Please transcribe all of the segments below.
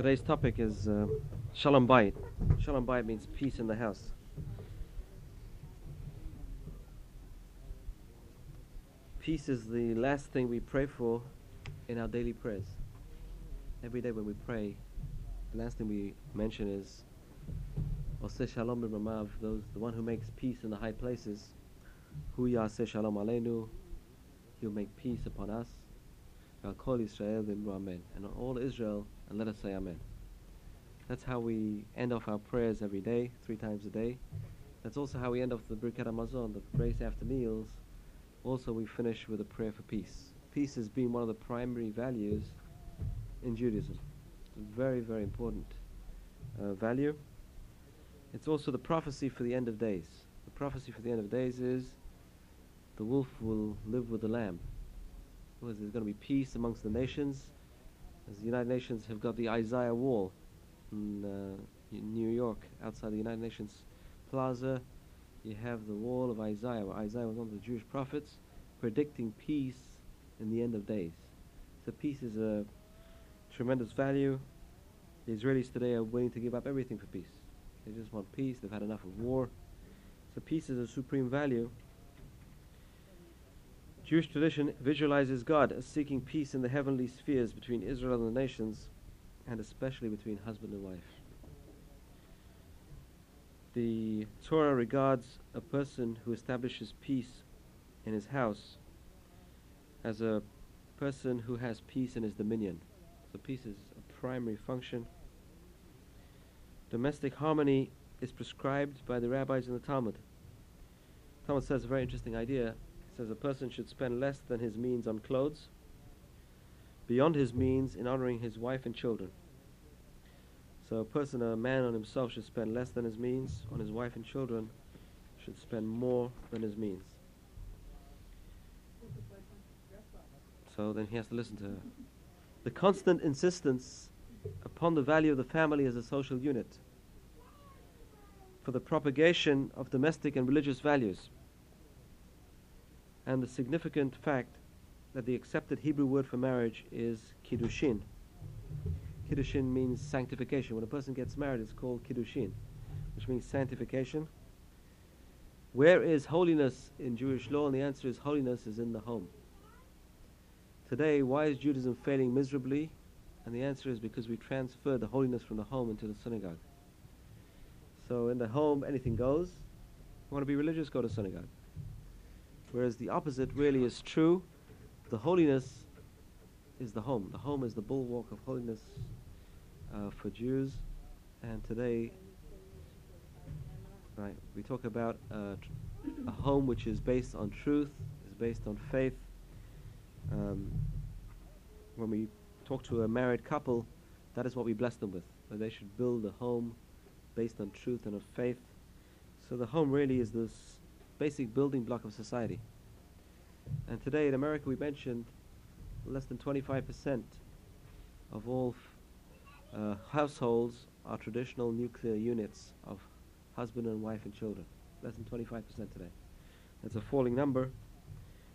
Today's topic is uh, Shalom Bayit. Shalom Bayit means peace in the house. Peace is the last thing we pray for in our daily prayers. Every day when we pray, the last thing we mention is Oseh Shalom bimromav, those the one who makes peace in the high places. Hu Yaseh Shalom Aleinu, He'll make peace upon us. Al Kol Israel Amen, and all Israel, and let us say Amen. That's how we end off our prayers every day, three times a day. That's also how we end off the Birkat Hamazon, the grace after meals. Also, we finish with a prayer for peace. Peace has been one of the primary values in Judaism. It's a very, very important uh, value. It's also the prophecy for the end of days. The prophecy for the end of days is the wolf will live with the lamb. There's going to be peace amongst the nations. As the United Nations have got the Isaiah Wall in, uh, in New York, outside the United Nations Plaza, you have the wall of Isaiah, where Isaiah was one of the Jewish prophets, predicting peace in the end of days. So peace is a tremendous value. The Israelis today are willing to give up everything for peace. They just want peace. They've had enough of war. So peace is a supreme value. Jewish tradition visualizes God as seeking peace in the heavenly spheres between Israel and the nations, and especially between husband and wife. The Torah regards a person who establishes peace in his house as a person who has peace in his dominion. So peace is a primary function. Domestic harmony is prescribed by the rabbis in the Talmud. Talmud says a very interesting idea. Says a person should spend less than his means on clothes, beyond his means in honoring his wife and children. So a person, a man on himself should spend less than his means, on his wife and children should spend more than his means. So then he has to listen to her. The constant insistence upon the value of the family as a social unit for the propagation of domestic and religious values and the significant fact that the accepted Hebrew word for marriage is kiddushin. Kiddushin means sanctification. When a person gets married, it's called kiddushin, which means sanctification. Where is holiness in Jewish law? And the answer is holiness is in the home. Today, why is Judaism failing miserably? And the answer is because we transfer the holiness from the home into the synagogue. So in the home, anything goes. You want to be religious, go to synagogue. Whereas the opposite really is true. The holiness is the home. The home is the bulwark of holiness uh, for Jews. And today, right, we talk about uh, tr- a home which is based on truth, is based on faith. Um, when we talk to a married couple, that is what we bless them with. That they should build a home based on truth and of faith. So the home really is this basic building block of society. And today in America, we mentioned less than 25% of all uh, households are traditional nuclear units of husband and wife and children. Less than 25% today. That's a falling number,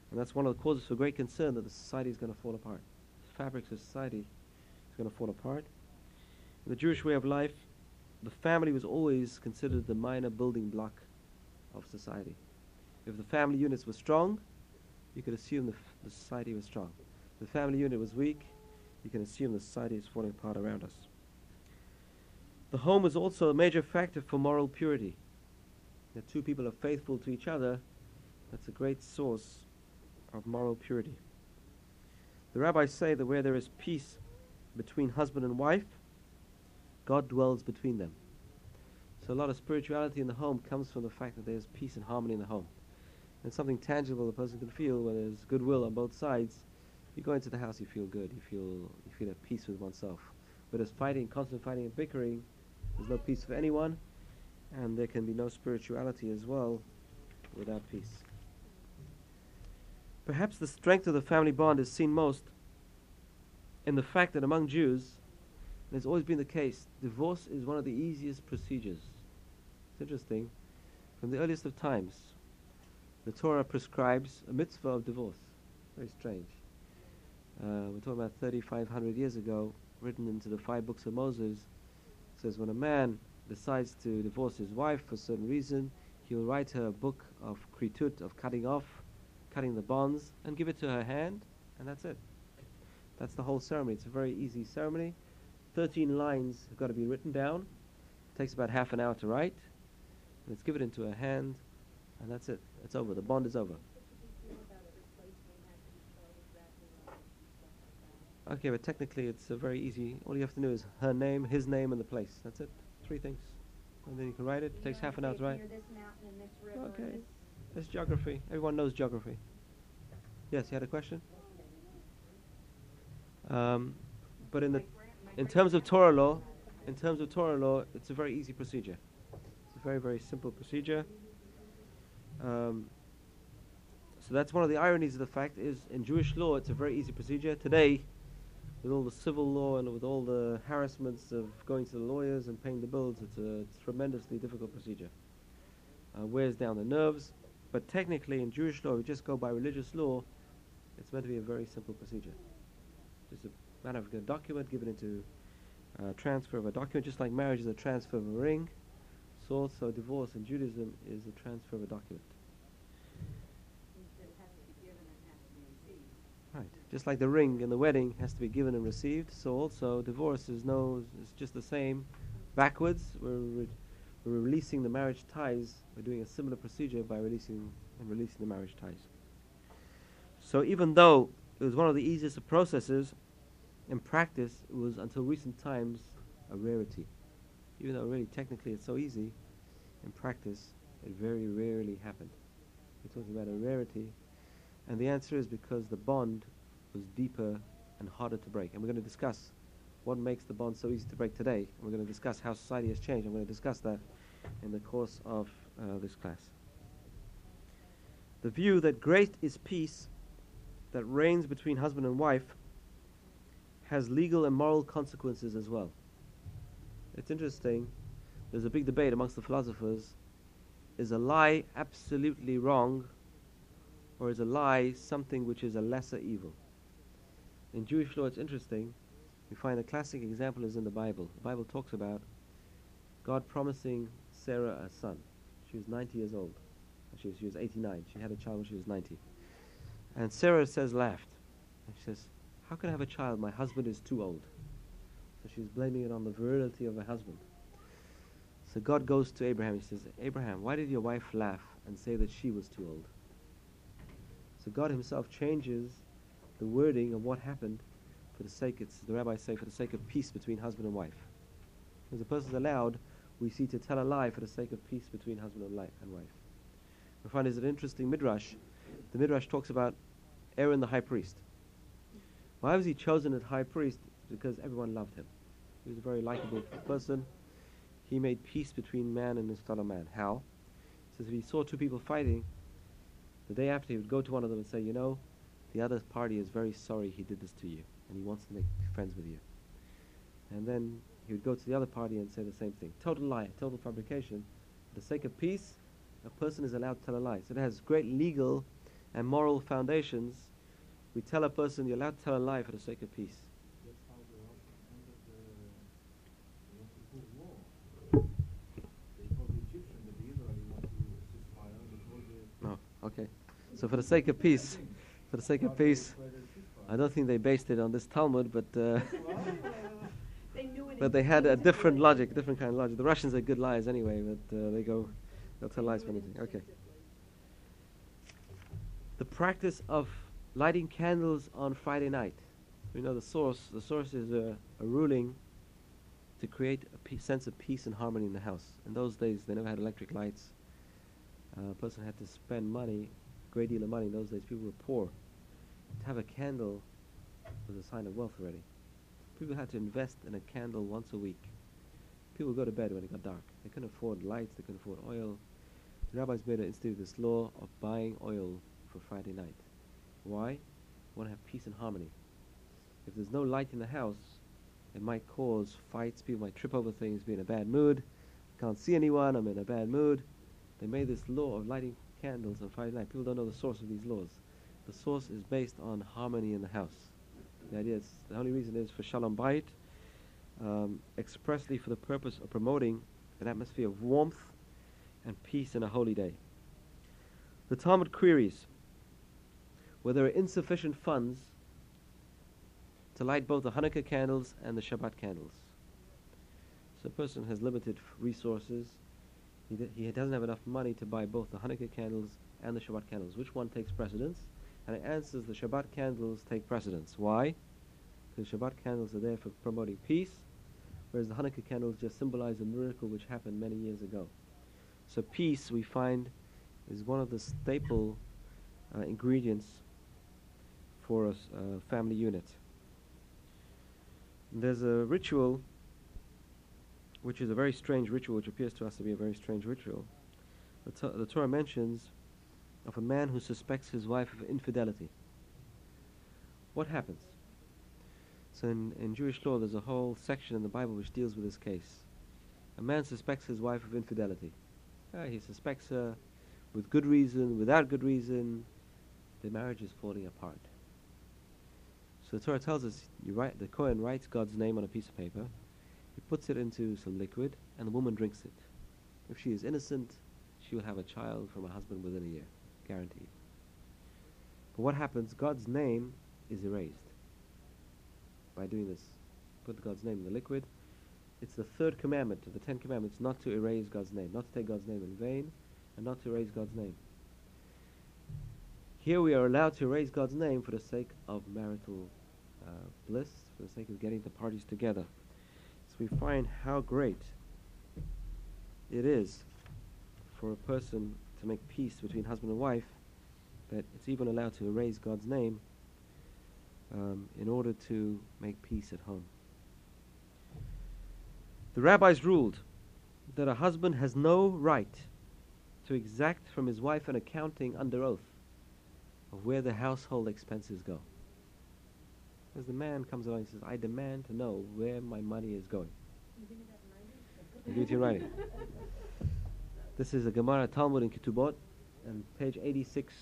and that's one of the causes for great concern that the society is going to fall apart. The fabric of society is going to fall apart. In the Jewish way of life, the family was always considered the minor building block of society. If the family units were strong, you could assume the, the society was strong. If the family unit was weak, you can assume the society is falling apart around us. The home is also a major factor for moral purity. If two people are faithful to each other, that's a great source of moral purity. The rabbis say that where there is peace between husband and wife, God dwells between them. So a lot of spirituality in the home comes from the fact that there's peace and harmony in the home. And something tangible a person can feel when there's goodwill on both sides. You go into the house, you feel good. You feel you feel at peace with oneself. But as fighting, constant fighting and bickering, there's no peace for anyone, and there can be no spirituality as well without peace. Perhaps the strength of the family bond is seen most in the fact that among Jews, and it's always been the case, divorce is one of the easiest procedures. It's interesting. From the earliest of times, the Torah prescribes a mitzvah of divorce. Very strange. Uh, we're talking about 3,500 years ago. written into the five books of Moses, It says when a man decides to divorce his wife for a certain reason, he'll write her a book of kritut, of cutting off, cutting the bonds, and give it to her hand, and that's it. That's the whole ceremony. It's a very easy ceremony. Thirteen lines have got to be written down. It takes about half an hour to write. And it's given into her hand, and that's it. It's over. The bond is over. Okay, but technically it's a very easy. All you have to do is her name, his name, and the place. That's it. Three things. And then you can write it. It takes half an hour to write. Okay. It's geography. Everyone knows geography. Yes, you had a question? Um, but in the in terms of Torah law, in terms of Torah law, it's a very easy procedure. It's a very very simple procedure. Um, so that's one of the ironies of the fact is in Jewish law it's a very easy procedure. Today with all the civil law and with all the harassments of going to the lawyers and paying the bills, it's a tremendously difficult procedure. Uh, wears down the nerves, but technically in Jewish law, we just go by religious law, it's meant to be a very simple procedure. Just a matter of a document given into uh, transfer of a document, just like marriage is a transfer of a ring, so also divorce in Judaism is a transfer of a document. Right. Just like the ring in the wedding has to be given and received, so also divorce is no is just the same. Backwards, we're, re- we're releasing the marriage ties. We're doing a similar procedure by releasing and releasing the marriage ties. So even though it was one of the easiest processes, in practice it was until recent times a rarity. Even though really technically it's so easy, in practice it very rarely happened. We're talking about a rarity and the answer is because the bond was deeper and harder to break. And we're going to discuss what makes the bond so easy to break today. We're going to discuss how society has changed. I'm going to discuss that in the course of uh, this class. The view that great is peace that reigns between husband and wife has legal and moral consequences as well. It's interesting. There's a big debate amongst the philosophers. Is a lie absolutely wrong or is a lie something which is a lesser evil? In Jewish law, it's interesting. We find a classic example is in the Bible. The Bible talks about God promising Sarah a son. She was 90 years old. She was, she was 89. She had a child when she was 90. And Sarah says, laughed. And she says, How can I have a child? My husband is too old. So she's blaming it on the virility of her husband. So God goes to Abraham. He says, Abraham, why did your wife laugh and say that she was too old? So God Himself changes the wording of what happened for the sake, it's the rabbis say, for the sake of peace between husband and wife. Because a person is allowed, we see, to tell a lie for the sake of peace between husband and, and wife. We find there's an interesting midrash. The midrash talks about Aaron the high priest. Why was he chosen as high priest? Because everyone loved him. He was a very likable person. He made peace between man and his fellow man. How? He says if he saw two people fighting, the day after, he would go to one of them and say, You know, the other party is very sorry he did this to you, and he wants to make friends with you. And then he would go to the other party and say the same thing. Total lie, total fabrication. For the sake of peace, a person is allowed to tell a lie. So it has great legal and moral foundations. We tell a person you're allowed to tell a lie for the sake of peace. So for the sake of peace, for the sake of peace, I don't think they based it on this Talmud, but uh, but they had a different logic, a different kind of logic. The Russians are good liars anyway, but uh, they go, they'll tell lies for anything. Okay. The practice of lighting candles on Friday night. We know the source. The source is a, a ruling to create a sense of peace and harmony in the house. In those days, they never had electric lights uh, a person had to spend money, great deal of money in those days. People were poor. To have a candle was a sign of wealth already. People had to invest in a candle once a week. People would go to bed when it got dark. They couldn't afford lights, they couldn't afford oil. The rabbis made an institute this law of buying oil for Friday night. Why? We want to have peace and harmony. If there's no light in the house, it might cause fights. People might trip over things, be in a bad mood. Can't see anyone, I'm in a bad mood. They made this law of lighting candles on Friday night. People don't know the source of these laws. The source is based on harmony in the house. The idea is the only reason is for shalom bayit, um, expressly for the purpose of promoting an atmosphere of warmth and peace in a holy day. The Talmud queries where there are insufficient funds to light both the Hanukkah candles and the Shabbat candles. So a person has limited resources. He, he doesn't have enough money to buy both the Hanukkah candles and the Shabbat candles. Which one takes precedence? And it answers the Shabbat candles take precedence. Why? Because Shabbat candles are there for promoting peace, whereas the Hanukkah candles just symbolize a miracle which happened many years ago. So peace, we find, is one of the staple uh, ingredients for a uh, family unit. There's a ritual which is a very strange ritual, which appears to us to be a very strange ritual. The, To- the Torah mentions of a man who suspects his wife of infidelity. What happens? So in, in Jewish law, there's a whole section in the Bible which deals with this case. A man suspects his wife of infidelity. Uh, he suspects her with good reason, without good reason. The marriage is falling apart. So the Torah tells us, you write, the Kohen writes God's name on a piece of paper, he puts it into some liquid, and the woman drinks it. If she is innocent, she will have a child from her husband within a year, guaranteed. But what happens? God's name is erased by doing this. Put God's name in the liquid. It's the third commandment of the Ten Commandments not to erase God's name, not to take God's name in vain, and not to erase God's name. Here we are allowed to erase God's name for the sake of marital uh, bliss, for the sake of getting the parties together. So we find how great it is for a person to make peace between husband and wife that it's even allowed to erase God's name um, in order to make peace at home. The rabbis ruled that a husband has no right to exact from his wife an accounting under oath of where the household expenses go. As the man comes along and says, I demand to know where my money is going. I'll give it to in writing. This is a Gemara Talmud in Ketubot, and page 86,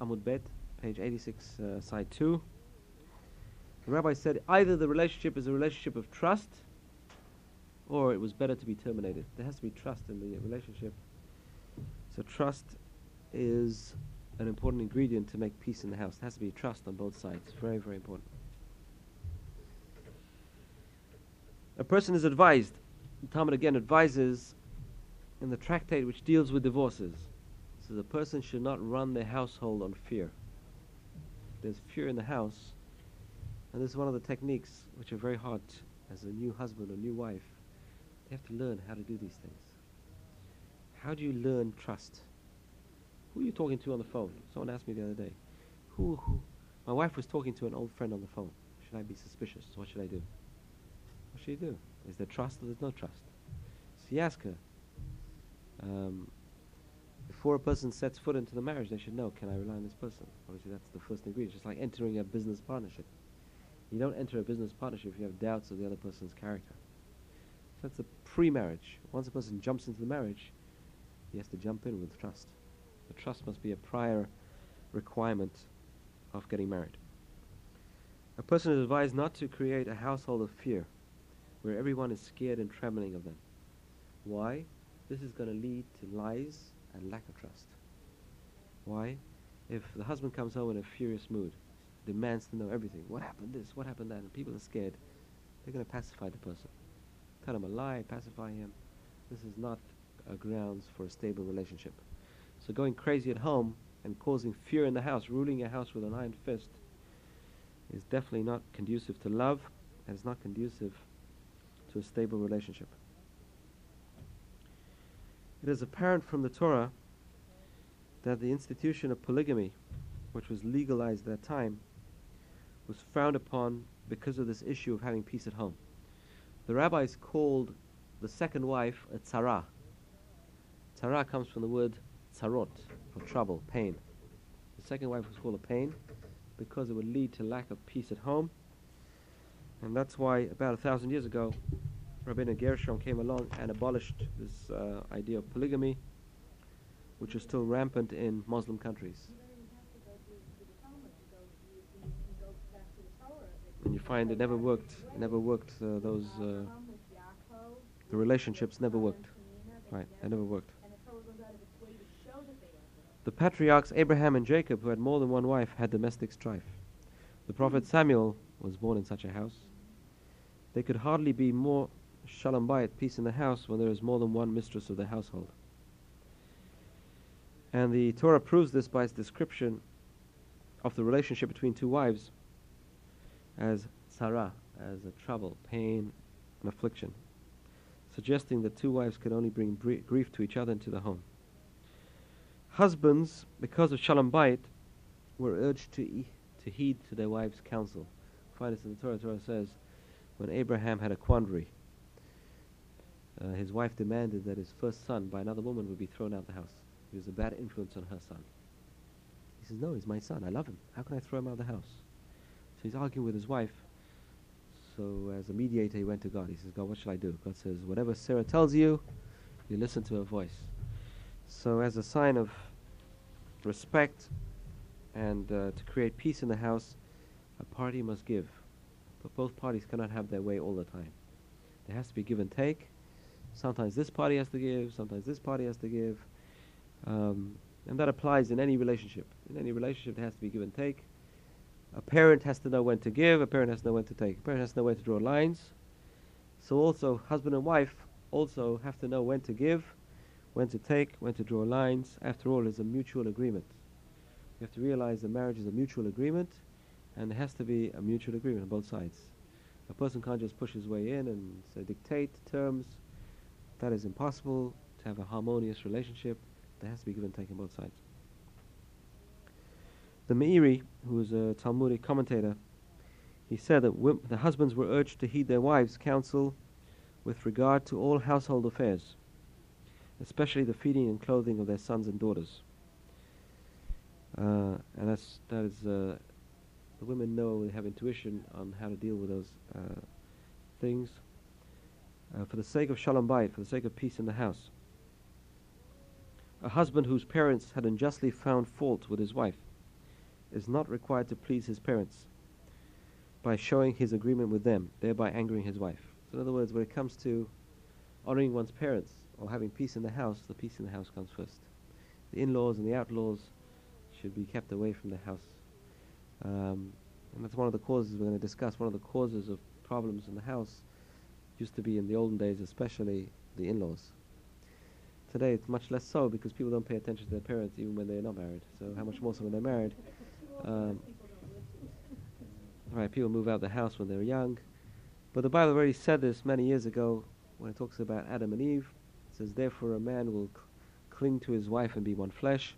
Amud Bet, page 86, uh, side 2. The rabbi said either the relationship is a relationship of trust, or it was better to be terminated. There has to be trust in the relationship. So trust is an important ingredient to make peace in the house. There has to be trust on both sides. Very, very important. A person is advised, the Talmud again advises in the tractate which deals with divorces. So the person should not run their household on fear. There's fear in the house, and this is one of the techniques which are very hard as a new husband or new wife. They have to learn how to do these things. How do you learn trust? Who are you talking to on the phone? Someone asked me the other day. Who, who? My wife was talking to an old friend on the phone. Should I be suspicious? What should I do? What should you do? Is there trust or there's no trust? So you ask her. Um, before a person sets foot into the marriage, they should know, can I rely on this person? Obviously, that's the first ingredient. Just like entering a business partnership. You don't enter a business partnership if you have doubts of the other person's character. So that's a pre-marriage. Once a person jumps into the marriage, he has to jump in with trust. The trust must be a prior requirement of getting married. A person is advised not to create a household of fear where everyone is scared and trembling of them. Why? This is going to lead to lies and lack of trust. Why? If the husband comes home in a furious mood, demands to know everything, what happened this, what happened that, and people are scared, they're going to pacify the person. Tell him a lie, pacify him. This is not a grounds for a stable relationship. So going crazy at home and causing fear in the house, ruling a house with an iron fist, is definitely not conducive to love, and it's not conducive to a stable relationship. It is apparent from the Torah that the institution of polygamy, which was legalized at that time, was frowned upon because of this issue of having peace at home. The rabbis called the second wife a tzara. Tzara comes from the word tzarot, for trouble, pain. The second wife was called a pain because it would lead to lack of peace at home. And that's why about a thousand years ago, Rabbeinu Gershom came along and abolished this uh, idea of polygamy, which is still rampant in Muslim countries. And you find it never worked. Never worked. Uh, those uh, the relationships never worked. Right, they never worked. The patriarchs Abraham and Jacob, who had more than one wife, had domestic strife. The prophet Samuel was born in such a house. There could hardly be more shalom bayit, peace in the house, when there is more than one mistress of the household. And the Torah proves this by its description of the relationship between two wives as tzara, as a trouble, pain, and affliction, suggesting that two wives can only bring grief to each other and to the home. Husbands, because of shalom bayit, were urged to, e- to heed to their wives' counsel. Find this in the Torah. The Torah says, when Abraham had a quandary, uh, his wife demanded that his first son by another woman would be thrown out of the house. He was a bad influence on her son. He says, No, he's my son. I love him. How can I throw him out of the house? So he's arguing with his wife. So as a mediator, he went to God. He says, God, what shall I do? God says, Whatever Sarah tells you, you listen to her voice. So as a sign of respect and uh, to create peace in the house, a party must give. But both parties cannot have their way all the time. There has to be give and take. Sometimes this party has to give, sometimes this party has to give. Um, and that applies in any relationship. In any relationship, there has to be give and take. A parent has to know when to give, a parent has to know when to take, a parent has to know when to draw lines. So also, husband and wife also have to know when to give, when to take, when to draw lines. After all, it's a mutual agreement. You have to realize that marriage is a mutual agreement, and there has to be a mutual agreement on both sides. A person can't just push his way in and say, dictate terms. That is impossible to have a harmonious relationship. There has to be give and take on both sides. The Meiri, who is a Talmudic commentator, he said that the husbands were urged to heed their wives' counsel with regard to all household affairs, especially the feeding and clothing of their sons and daughters. Uh, and that's that is uh, the women know they have intuition on how to deal with those uh, things. Uh, for the sake of shalom bayit, for the sake of peace in the house, a husband whose parents had unjustly found fault with his wife is not required to please his parents by showing his agreement with them, thereby angering his wife. So in other words, when it comes to honoring one's parents or having peace in the house, the peace in the house comes first. The in-laws and the outlaws should be kept away from the house. Um, and that's one of the causes we're going to discuss. One of the causes of problems in the house used to be in the olden days, especially the in-laws. Today it's much less so because people don't pay attention to their parents even when they're not married. So how much more so when they're married? Um, right, people move out of the house when they're young. But the Bible already said this many years ago when it talks about Adam and Eve. It says, Therefore a man will cling to his wife and be one flesh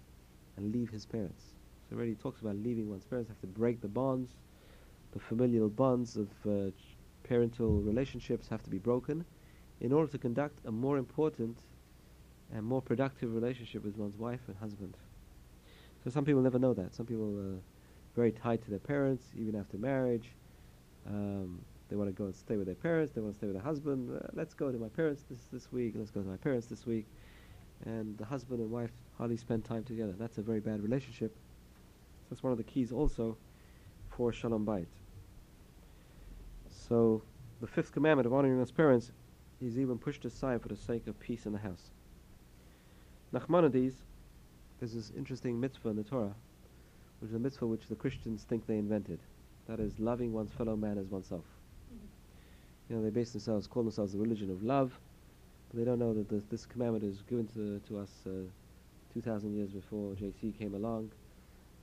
and leave his parents. So already talks about leaving one's parents, have to break the bonds. The familial bonds of uh, parental relationships have to be broken in order to conduct a more important and more productive relationship with one's wife and husband. So some people never know that. Some people are very tied to their parents, even after marriage. Um, they want to go and stay with their parents. They want to stay with their husband. Uh, let's go to my parents this this week. Let's go to my parents this week. And the husband and wife hardly spend time together. That's a very bad relationship. So that's one of the keys also for shalom bayit. So the fifth commandment of honoring one's parents is even pushed aside for the sake of peace in the house. Nachmanides, there's this interesting mitzvah in the Torah, which is a mitzvah which the Christians think they invented. That is loving one's fellow man as oneself. You know, they base themselves, call themselves the religion of love, but they don't know that the, this commandment is given to, to us uh, 2,000 years before JC came along,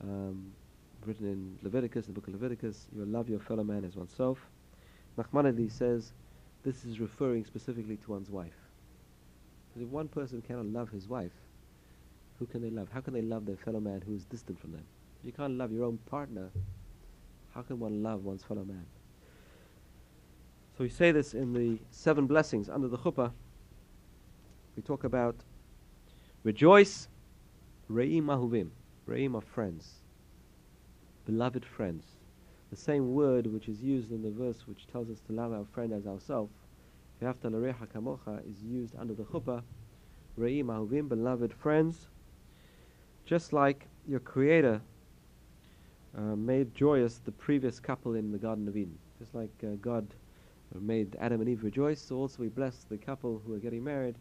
um, written in Leviticus, the book of Leviticus, you love your fellow man as oneself. Nachmanides says this is referring specifically to one's wife. Because if one person cannot love his wife, who can they love? How can they love their fellow man who is distant from them? If you can't love your own partner, how can one love one's fellow man? So we say this in the seven blessings under the chuppah. We talk about rejoice, re'im ahuvim, re'im of friends, beloved friends. The same word which is used in the verse which tells us to love our friend as ourselves is used under the chuppah, Re'im Ahuvim, beloved friends, just like your Creator uh, made joyous the previous couple in the Garden of Eden. Just like uh, God made Adam and Eve rejoice, so also we bless the couple who are getting married.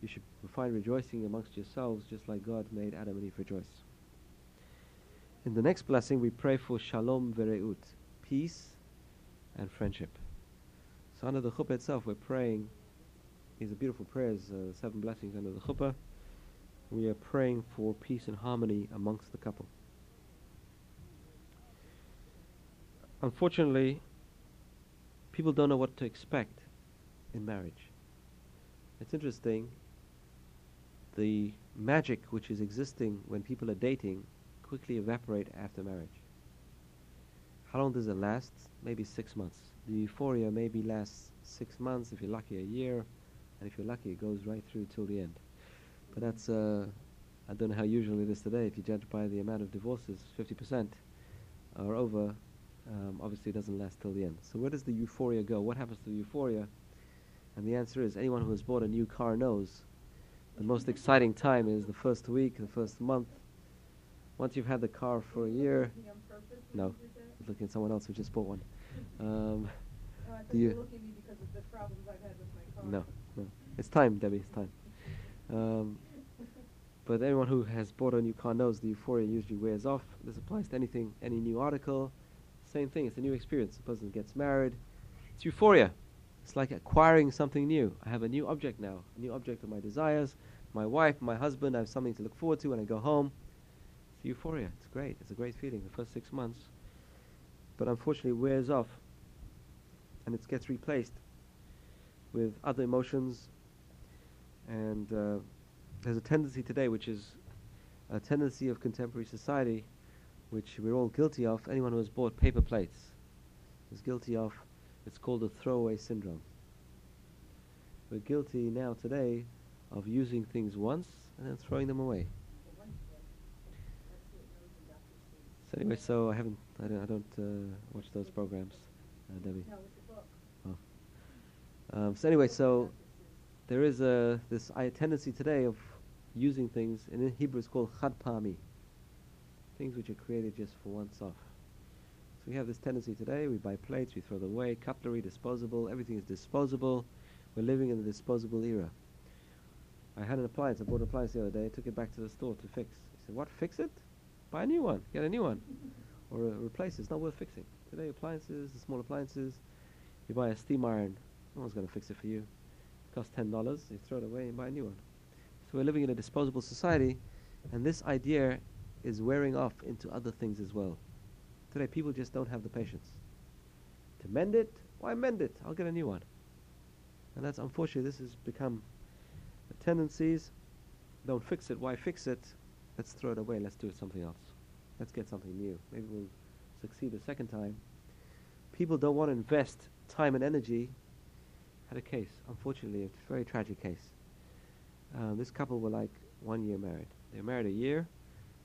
You should find rejoicing amongst yourselves, just like God made Adam and Eve rejoice. In the next blessing, we pray for shalom vereut, peace and friendship. So under the chuppah itself, we're praying. These are beautiful prayers, uh, seven blessings under the chuppah. We are praying for peace and harmony amongst the couple. Unfortunately, people don't know what to expect in marriage. It's interesting. The magic which is existing when people are dating quickly evaporate after marriage. How long does it last? Maybe six months. The euphoria maybe lasts six months, if you're lucky, a year, and if you're lucky, it goes right through till the end. But that's, uh, I don't know how usual it is today. If you judge by the amount of divorces, 50% are over. Um, obviously, it doesn't last till the end. So where does the euphoria go? What happens to the euphoria? And the answer is anyone who has bought a new car knows the most exciting time is the first week, the first month, once you've had the car for a year, no, looking at someone else who just bought one. Um, oh, do you look at me because of the problems I've had with my car? No, no, it's time, Debbie. It's time. Um, but anyone who has bought a new car knows the euphoria usually wears off. This applies to anything, any new article. Same thing. It's a new experience. The person gets married. It's euphoria. It's like acquiring something new. I have a new object now, a new object of my desires. My wife, my husband. I have something to look forward to when I go home euphoria. It's great. It's a great feeling the first six months. But unfortunately, wears off and it gets replaced with other emotions. And uh, there's a tendency today, which is a tendency of contemporary society, which we're all guilty of. Anyone who has bought paper plates is guilty of. It's called the throwaway syndrome. We're guilty now today of using things once and then throwing them away. So anyway, so I haven't, I don't, I don't uh, watch those programs, uh, Debbie. No, it's a book. Oh. Um, so anyway, so there is a this I, tendency today of using things, and in Hebrew it's called chadpami, things which are created just for once off. So we have this tendency today. We buy plates, we throw them away, cutlery, disposable. Everything is disposable. We're living in the disposable era. I had an appliance. I bought an appliance the other day. I took it back to the store to fix. He said, "What? Fix it?" Buy a new one. Get a new one. Or uh, replace it. It's not worth fixing. Today, appliances, the small appliances, you buy a steam iron. No one's going to fix it for you. It costs $10. You throw it away and buy a new one. So we're living in a disposable society, and this idea is wearing off into other things as well. Today, people just don't have the patience. To mend it, why mend it? I'll get a new one. And that's unfortunately, this has become the tendencies. Don't fix it, why fix it? Let's throw it away. Let's do something else. Let's get something new. Maybe we'll succeed a second time. People don't want to invest time and energy. Had a case, unfortunately, a very tragic case. Um, this couple were like one year married. They were married a year.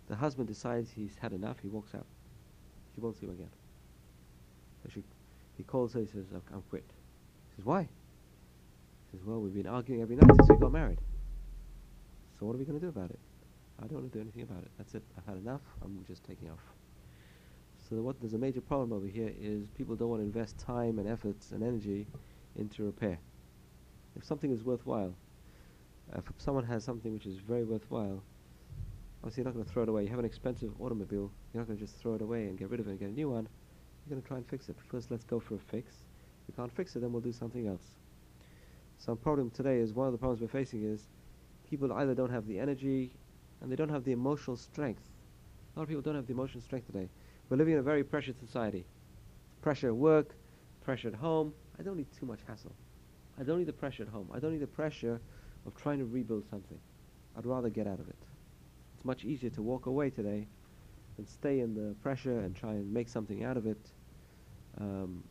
The husband decides he's had enough. He walks out. She won't see him again. So she, he calls her. He says, "I'm, I'm quit." He says, "Why?" He says, "Well, we've been arguing every night since we got married. So what are we going to do about it?" I don't want to do anything about it. That's it. I've had enough. I'm just taking off. So what there's a major problem over here is people don't want to invest time and efforts and energy into repair. If something is worthwhile, if someone has something which is very worthwhile, obviously you're not going to throw it away. You have an expensive automobile. You're not going to just throw it away and get rid of it and get a new one. You're going to try and fix it. First, let's go for a fix. If we can't fix it, then we'll do something else. So, Some problem today is one of the problems we're facing is people either don't have the energy and they don't have the emotional strength. A lot of people don't have the emotional strength today. We're living in a very pressured society. Pressure at work, pressure at home. I don't need too much hassle. I don't need the pressure at home. I don't need the pressure of trying to rebuild something. I'd rather get out of it. It's much easier to walk away today than stay in the pressure and try and make something out of it. Um,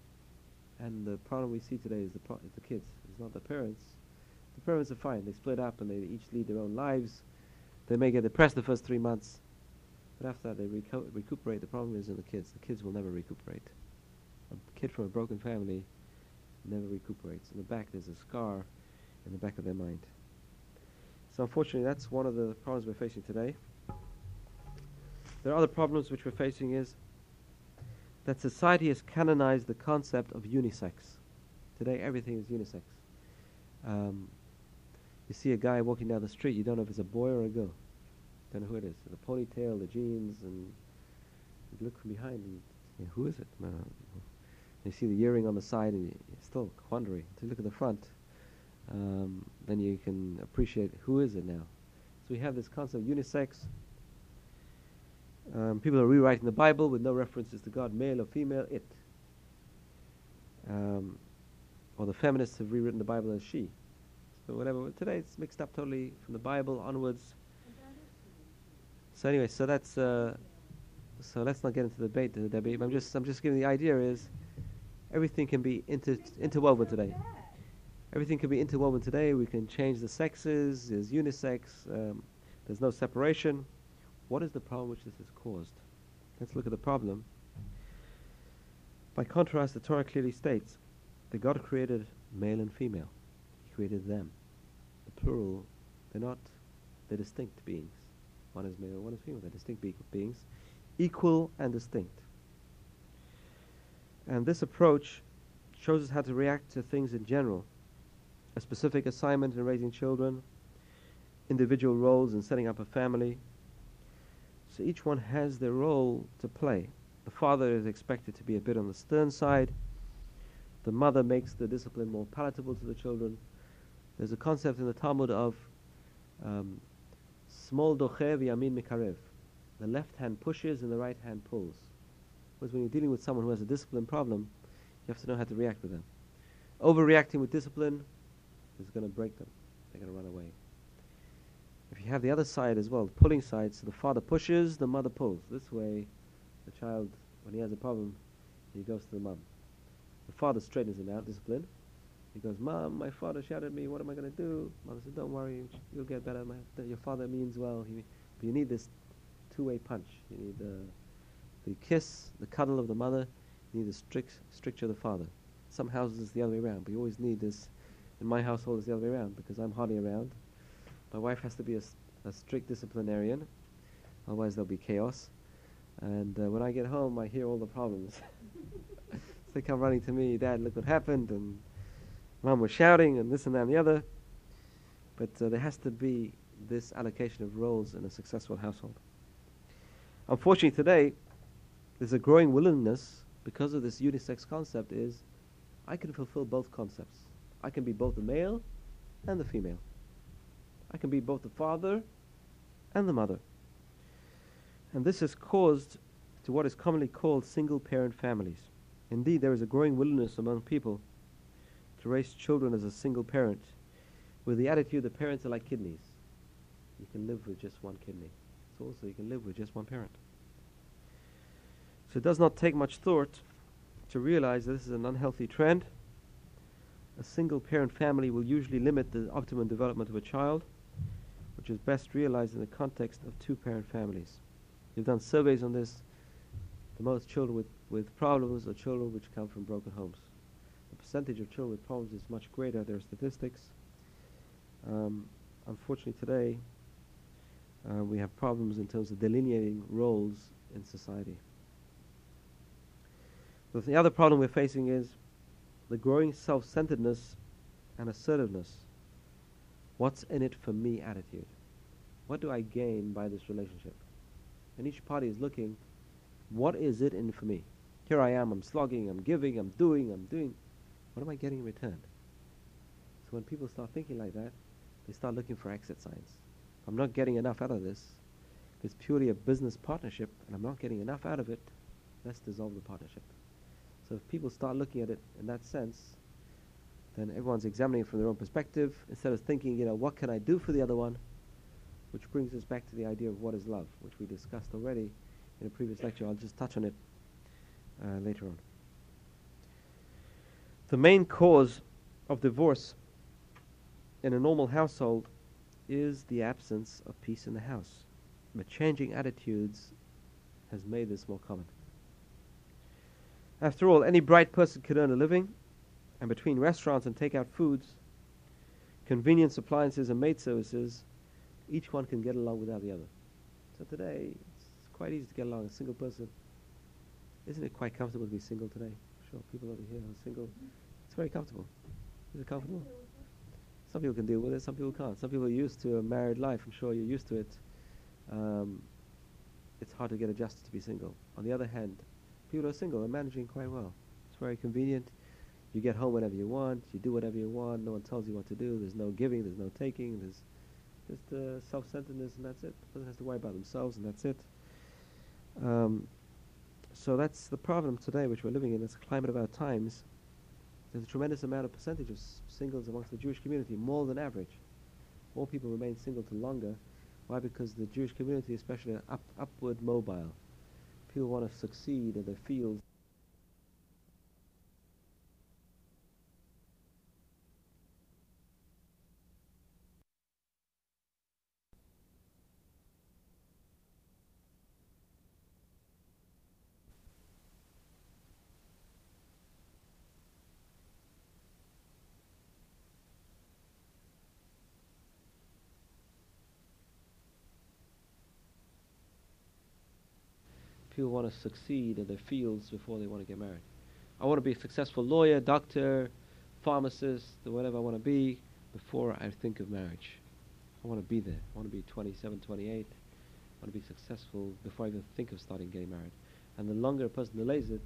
and the problem we see today is the, pro- is the kids. It's not the parents. The parents are fine. They split up and they each lead their own lives. They may get depressed the first three months, but after that they recu- recuperate. The problem is in the kids. The kids will never recuperate. A kid from a broken family never recuperates. In the back there's a scar in the back of their mind. So unfortunately that's one of the problems we're facing today. There are other problems which we're facing is that society has canonized the concept of unisex. Today, everything is unisex. Um, you see a guy walking down the street, you don't know if it's a boy or a girl. Don't know who it is. The ponytail, the jeans, and you look from behind, and yeah, who is it? You see the earring on the side, and you're still quandary. Until you look at the front, um, then you can appreciate who is it now. So we have this concept of unisex. Um, people are rewriting the Bible with no references to God, male or female, it. Um, or the feminists have rewritten the Bible as she. So whatever. Today it's mixed up totally from the Bible onwards. So anyway, so that's uh, so let's not get into the debate, Debbie. I'm just I'm just giving the idea is everything can be inter- interwoven today. Everything can be interwoven today. We can change the sexes. There's unisex. Um, there's no separation. What is the problem which this has caused? Let's look at the problem. By contrast, the Torah clearly states that God created male and female. He created them. Plural, they're not, they're distinct beings. One is male, one is female. They're distinct be- beings, equal and distinct. And this approach shows us how to react to things in general. A specific assignment in raising children, individual roles in setting up a family, so each one has their role to play. The father is expected to be a bit on the stern side. The mother makes the discipline more palatable to the children. There's a concept in the Talmud of um, smol docheh v'yamin mikarev. The left hand pushes and the right hand pulls. Because when you're dealing with someone who has a discipline problem, you have to know how to react with them. Overreacting with discipline is going to break them. They're going to run away. If you have the other side as well, the pulling side, so the father pushes, the mother pulls. This way, the child, when he has a problem, he goes to the mum. The father straightens him out, discipline. He goes, Mom, my father shouted at me, what am I going to do? Mother said, Don't worry, you'll get better. My, your father means well. He, but you need this two way punch. You need the, the kiss, the cuddle of the mother, you need the strict, stricture of the father. Some houses it's the other way around, but you always need this. In my household, it's the other way around because I'm hardly around. My wife has to be a, a strict disciplinarian, otherwise there'll be chaos. And uh, when I get home, I hear all the problems. so they come running to me, Dad, look what happened, and Mom was shouting, and this and that and the other. But uh, there has to be this allocation of roles in a successful household. Unfortunately, today, there's a growing willingness, because of this unisex concept, is I can fulfill both concepts. I can be both the male and the female. I can be both the father and the mother. And this has caused to what is commonly called single parent families. Indeed, there is a growing willingness among people to raise children as a single parent with the attitude that parents are like kidneys. You can live with just one kidney. So also you can live with just one parent. So it does not take much thought to realize that this is an unhealthy trend. A single parent family will usually limit the optimum development of a child which is best realized in the context of two-parent families. We've done surveys on this. The most children with, with problems are children which come from broken homes. Percentage of children with problems is much greater. There are statistics. Um, unfortunately, today uh, we have problems in terms of delineating roles in society. But the other problem we're facing is the growing self-centeredness and assertiveness. What's in it for me attitude. What do I gain by this relationship? And each party is looking, what is it in for me? Here I am, I'm slogging, I'm giving, I'm doing, I'm doing. What am I getting in return? So when people start thinking like that, they start looking for exit signs. I'm not getting enough out of this. It's purely a business partnership and I'm not getting enough out of it, let's dissolve the partnership. So if people start looking at it in that sense, then everyone's examining it from their own perspective instead of thinking, you know, what can I do for the other one? which brings us back to the idea of what is love, which we discussed already in a previous lecture. I'll just touch on it uh, later on. The main cause of divorce in a normal household is the absence of peace in the house. But changing attitudes has made this more common. After all, any bright person can earn a living, and between restaurants and takeout foods, convenience appliances and maid services, each one can get along without the other. So today, it's quite easy to get along. A single person Isn't it quite comfortable to be single today? People over here are single. It's very comfortable. Is it comfortable? Some people can deal with it, some people can't. Some people are used to a married life. I'm sure you're used to it. Um, it's hard to get adjusted to be single. On the other hand, people who are single are managing quite well. It's very convenient. You get home whenever you want. You do whatever you want. No one tells you what to do. There's no giving. There's no taking. There's just uh, self-centeredness, and that's it. Person has to worry about themselves, and that's it. Um, so that's the problem today, which we're living in. It's a climate of our times. There's a tremendous amount of percentage of singles amongst the Jewish community, more than average. More people remain single to longer. Why? Because the Jewish community, especially, are up, upward mobile. People want to succeed in their fields. People want to succeed in their fields before they want to get married. I want to be a successful lawyer, doctor, pharmacist, whatever I want to be before I think of marriage. I want to be there. I want to be 27, 28. I want to be successful before I even think of starting getting married. And the longer a person delays it,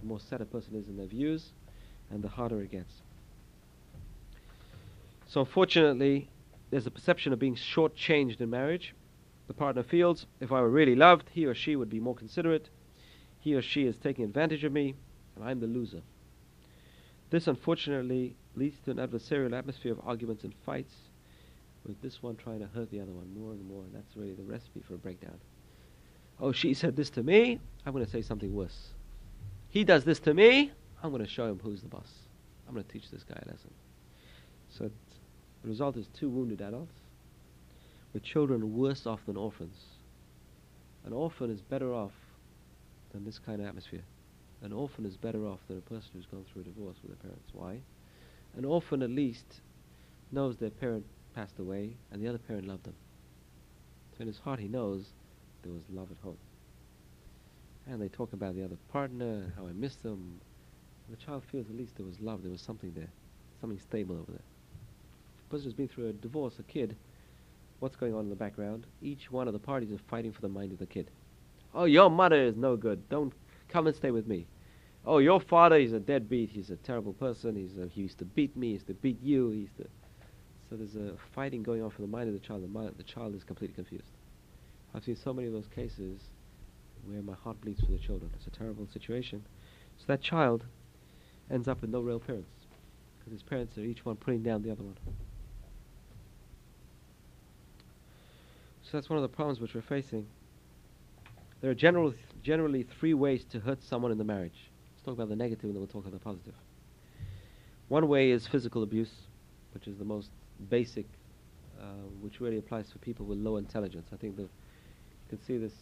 the more set a person is in their views, and the harder it gets. So unfortunately, there's a perception of being shortchanged in marriage. The partner feels if I were really loved, he or she would be more considerate. He or she is taking advantage of me, and I'm the loser. This unfortunately leads to an adversarial atmosphere of arguments and fights, with this one trying to hurt the other one more and more, and that's really the recipe for a breakdown. Oh, she said this to me, I'm going to say something worse. He does this to me, I'm going to show him who's the boss. I'm going to teach this guy a lesson. So the result is two wounded adults with children worse off than orphans. An orphan is better off than this kind of atmosphere. An orphan is better off than a person who's gone through a divorce with their parents. Why? An orphan at least knows their parent passed away and the other parent loved them. So in his heart he knows there was love at home. And they talk about the other partner, how I miss them. And the child feels at least there was love, there was something there, something stable over there. A person who's been through a divorce, a kid, what's going on in the background? Each one of the parties is fighting for the mind of the kid. Oh, your mother is no good. Don't come and stay with me. Oh, your father, is a deadbeat. He's a terrible person. He's a, he used to beat me. He used to beat you. He used to. So there's a fighting going on for the mind of the child. The, mind, the child is completely confused. I've seen so many of those cases where my heart bleeds for the children. It's a terrible situation. So that child ends up with no real parents because his parents are each one putting down the other one. That's one of the problems which we're facing. There are general, generally three ways to hurt someone in the marriage. Let's talk about the negative and then we'll talk about the positive. One way is physical abuse, which is the most basic, uh, which really applies for people with low intelligence. I think the, you can see this,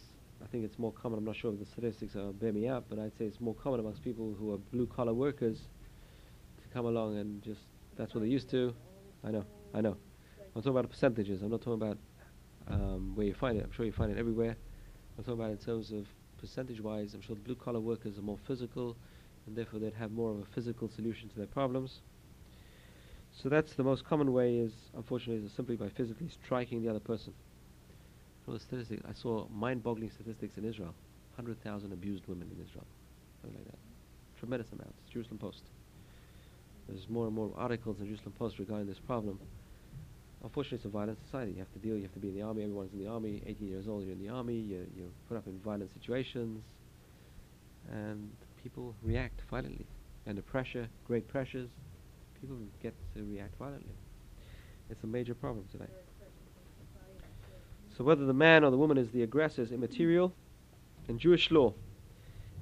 I think it's more common, I'm not sure if the statistics are bear me out, but I'd say it's more common amongst people who are blue collar workers to come along and just, that's what they're used to. I know, I know. I'm talking about percentages, I'm not talking about um, where you find it. I'm sure you find it everywhere. I'm talking about in terms of percentage-wise. I'm sure the blue-collar workers are more physical, and therefore they'd have more of a physical solution to their problems. So that's the most common way is, unfortunately, is simply by physically striking the other person. The statistic, I saw mind-boggling statistics in Israel. 100,000 abused women in Israel. Something like that. Tremendous amounts. Jerusalem Post. There's more and more articles in Jerusalem Post regarding this problem. Unfortunately, it's a violent society. You have to deal. You have to be in the army. Everyone's in the army. 18 years old, you're in the army. You you're put up in violent situations, and people react violently. Under pressure, great pressures, people get to react violently. It's a major problem today. So whether the man or the woman is the aggressor is immaterial. In Jewish law,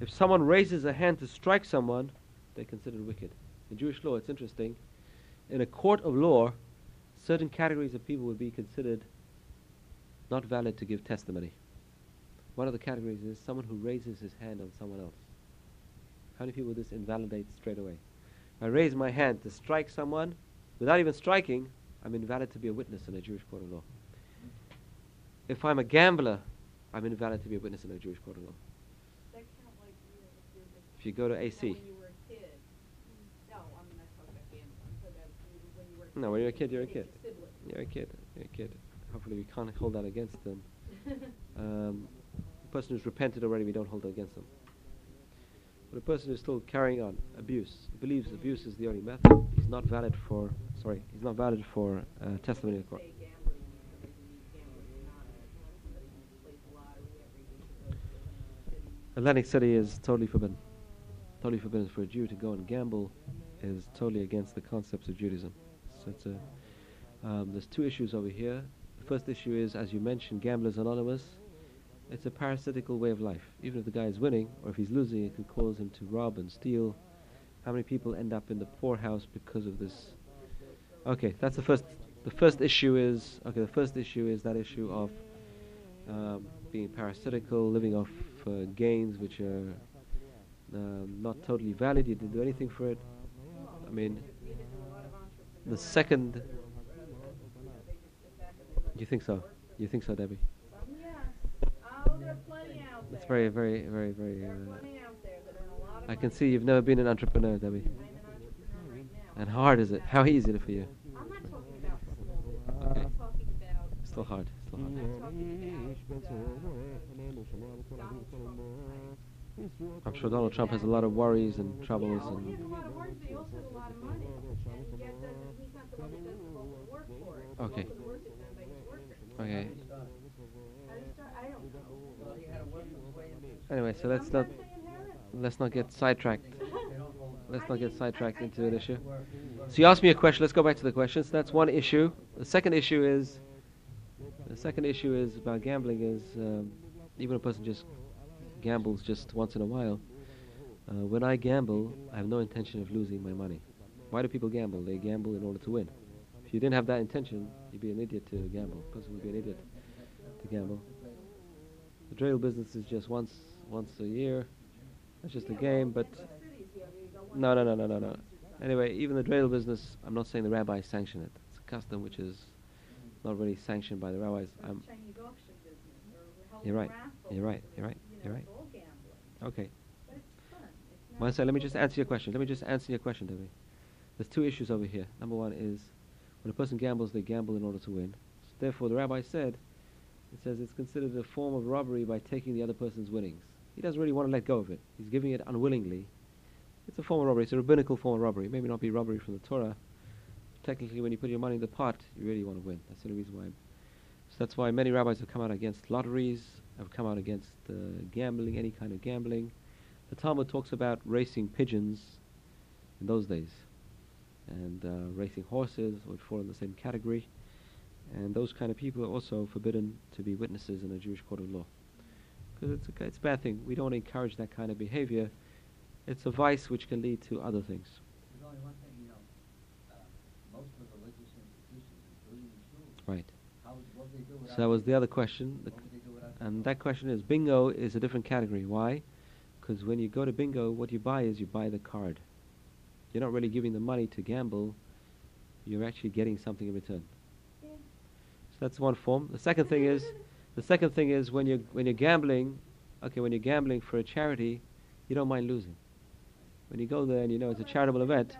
if someone raises a hand to strike someone, they're considered wicked. In Jewish law, it's interesting. In a court of law, certain categories of people would be considered not valid to give testimony. One of the categories is someone who raises his hand on someone else. How many people would this invalidate straight away? If I raise my hand to strike someone, without even striking, I'm invalid to be a witness in a Jewish court of law. If I'm a gambler, I'm invalid to be a witness in a Jewish court of law. Like, you know, if you go to AC. when you were a kid, no, I'm not talking about gambling, I'm talking about you- when you were a kid. No, when you're a kid, you're a kid. You're a kid. You're a kid. Hopefully, we can't hold that against them. Um, a person who's repented already, we don't hold that against them. But a person who's still carrying on abuse, believes abuse is the only method, he's not valid for, sorry, he's not valid for uh, testimony in court. Gambling, you know, maybe gamblers anonymous, somebody who plays the lottery every week and goes to Atlantic City. Atlantic City is totally forbidden. Totally forbidden for a Jew to go and gamble is totally against the concepts of Judaism. It's a, um, there's two issues over here. The first issue is, as you mentioned, Gamblers Anonymous. It's a parasitical way of life. Even if the guy is winning, or if he's losing, it can cause him to rob and steal. How many people end up in the poorhouse because of this? Okay, that's the first. The first issue is okay. The first issue is that issue of um, being parasitical, living off uh, gains which are um, not totally valid. You didn't do anything for it. I mean, the second. You think so? You think so, Debbie? Some yes. Oh, there are plenty out there. It's very, very, very, very. Uh, plenty out there that earn a lot of I can see you've never been an entrepreneur, Debbie. I'm an entrepreneur right now. And how hard is it? How easy is it for you? I'm not talking about small business. Okay. I'm talking about. Still hard. Still hard. I'm talking about uh, Donald Trump. right? I'm sure Donald Trump has a lot of worries and troubles and. Okay. Know. Anyway, so let's not let's not get sidetracked. Let's not get sidetracked into an issue. So you asked me a question. Let's go back to the questions. That's one issue. The second issue is the second issue is about gambling. Is um, even a person just gambles just once in a while. Uh, when I gamble, I have no intention of losing my money. Why do people gamble? They gamble in order to win. If you didn't have that intention, you'd be an idiot to gamble. A person would be an idiot to gamble. The dreidel business is just once once a year. It's just a game, but no, no, no, no, no, no. Anyway, even the dreidel business, I'm not saying the rabbis sanction it. It's a custom which is not really sanctioned by the rabbis. I'm, you're right. You're right. You're right. You're right. Okay. One second. Let me just answer your question. Let me just answer your question, Debbie. There's two issues over here. Number one is when a person gambles, they gamble in order to win. So therefore, the rabbi said, it says it's considered a form of robbery by taking the other person's winnings. He doesn't really want to let go of it. He's giving it unwillingly. It's a form of robbery. It's a rabbinical form of robbery. Maybe not be robbery from the Torah. Technically, when you put your money in the pot, you really want to win. That's the only reason why. So that's why many rabbis have come out against lotteries, have come out against uh, gambling, any kind of gambling. The Talmud talks about racing pigeons in those days, and uh, racing horses would fall in the same category. And those kind of people are also forbidden to be witnesses in a Jewish court of law, because it's a, it's a bad thing. We don't encourage that kind of behavior. It's a vice which can lead to other things. There's only one thing, you know, most of the religious institutions, including the schools, Right. how what they do? So that was the other question. The What they do And that question is bingo is a different category. Why? Because when you go to bingo, what you buy is you buy the card. You're not really giving the money to gamble. You're actually getting something in return. Yeah. So that's one form. The second thing is, the second thing is when you're when you're gambling, okay, when you're gambling for a charity, you don't mind losing. When you go there and you know it's a charitable event,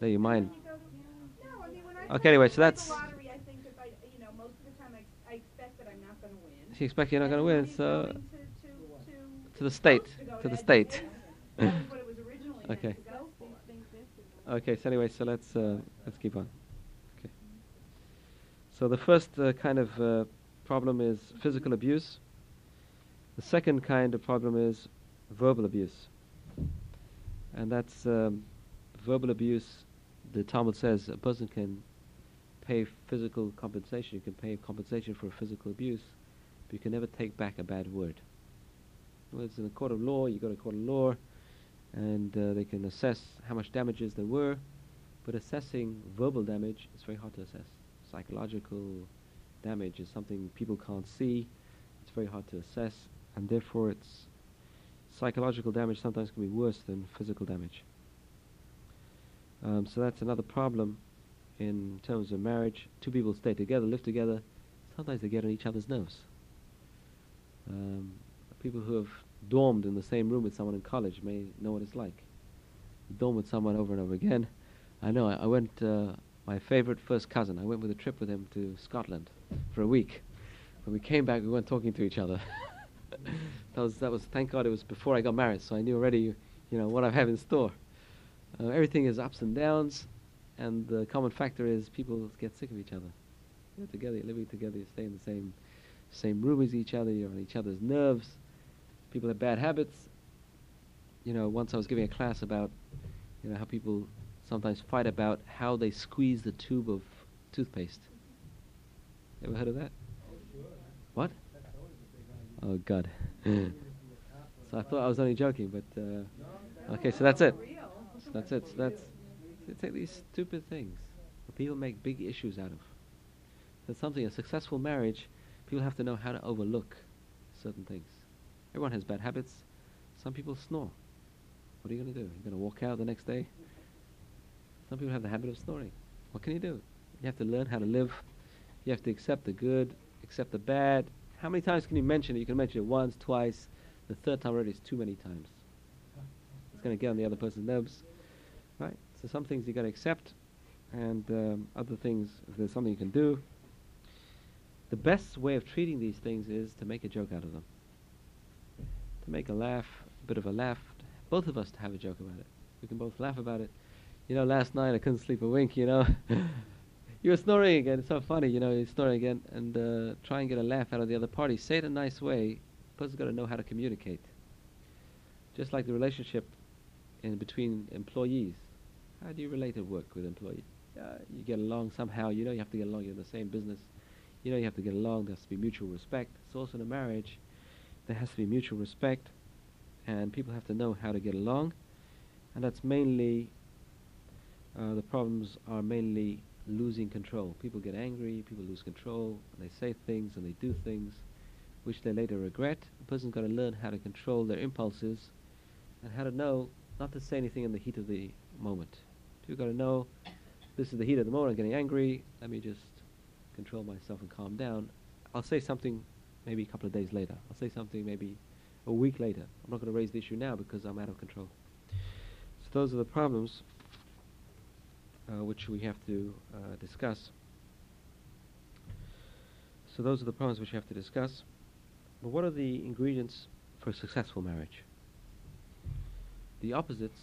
then you mind. No, I mean, when I Okay, anyway, so that's- lottery, I think if I, you know, most of the time I, I expect that I'm not going to win. If you expect you're not going to win, so to, to, to, to the state, to the state. Okay. Okay, so anyway, so let's uh, let's keep on. Okay. So the first uh, kind of uh, problem is physical abuse. The second kind of problem is verbal abuse, and that's um, verbal abuse. The Talmud says a person can pay physical compensation. You can pay compensation for physical abuse, but you can never take back a bad word. Well, it's in a court of law. You go to a court of law and uh, they can assess how much damages there were. But assessing verbal damage is very hard to assess. Psychological damage is something people can't see. It's very hard to assess, and therefore, it's psychological damage sometimes can be worse than physical damage. Um, so that's another problem in terms of marriage. Two people stay together, live together. Sometimes they get on each other's nerves. Um, people who have dormed in the same room with someone in college may know what it's like. You dorm with someone over and over again. I know. I, I went. Uh, my favorite first cousin. I went with a trip with him to Scotland for a week. When we came back, we weren't talking to each other. that was that was. Thank God it was before I got married, so I knew already, you know, what I have in store. Uh, everything is ups and downs, and the common factor is people get sick of each other. You're together, you're living together, you stay in the same same room as each other, you're on each other's nerves. People have bad habits. You know, once I was giving a class about, you know, how people sometimes fight about how they squeeze the tube of toothpaste. Ever heard of that? What? Oh God. so I thought I was only joking, but uh, okay, so that's it. So that's it. So that's it's like these stupid things that people make big issues out of. That's something a successful marriage. People have to know how to overlook certain things. Everyone has bad habits. Some people snore. What are you going to do? You're going to walk out the next day? Some people have the habit of snoring. What can you do? You have to learn how to live. You have to accept the good, accept the bad. How many times can you mention it? You can mention it once, twice. The third time already is too many times. It's going to get on the other person's nerves. Right? So some things you got to accept, and um, other things, if there's something you can do. The best way of treating these things is to make a joke out of them. To make a laugh, a bit of a laugh. Both of us to have a joke about it. We can both laugh about it you know, last night I couldn't sleep a wink, you know. you were snoring again. It's so funny, you know, you're snoring again. And uh, try and get a laugh out of the other party. Say it a nice way. Person's got to know how to communicate. Just like the relationship in between employees. How do you relate at work with employees? Uh, you get along somehow. You know you have to get along. You're in the same business. You know you have to get along. There has to be mutual respect. It's also in a marriage. There has to be mutual respect. And people have to know how to get along. And that's mainly uh, the problems are mainly losing control. People get angry, people lose control, and they say things and they do things which they later regret. A person's got to learn how to control their impulses and how to know not to say anything in the heat of the moment. You've got to know this is the heat of the moment, I'm getting angry, let me just control myself and calm down. I'll say something maybe a couple of days later. I'll say something maybe a week later. I'm not going to raise the issue now because I'm out of control. So those are the problems uh, which we have to uh, discuss. So those are the problems which we have to discuss. But what are the ingredients for a successful marriage? The opposites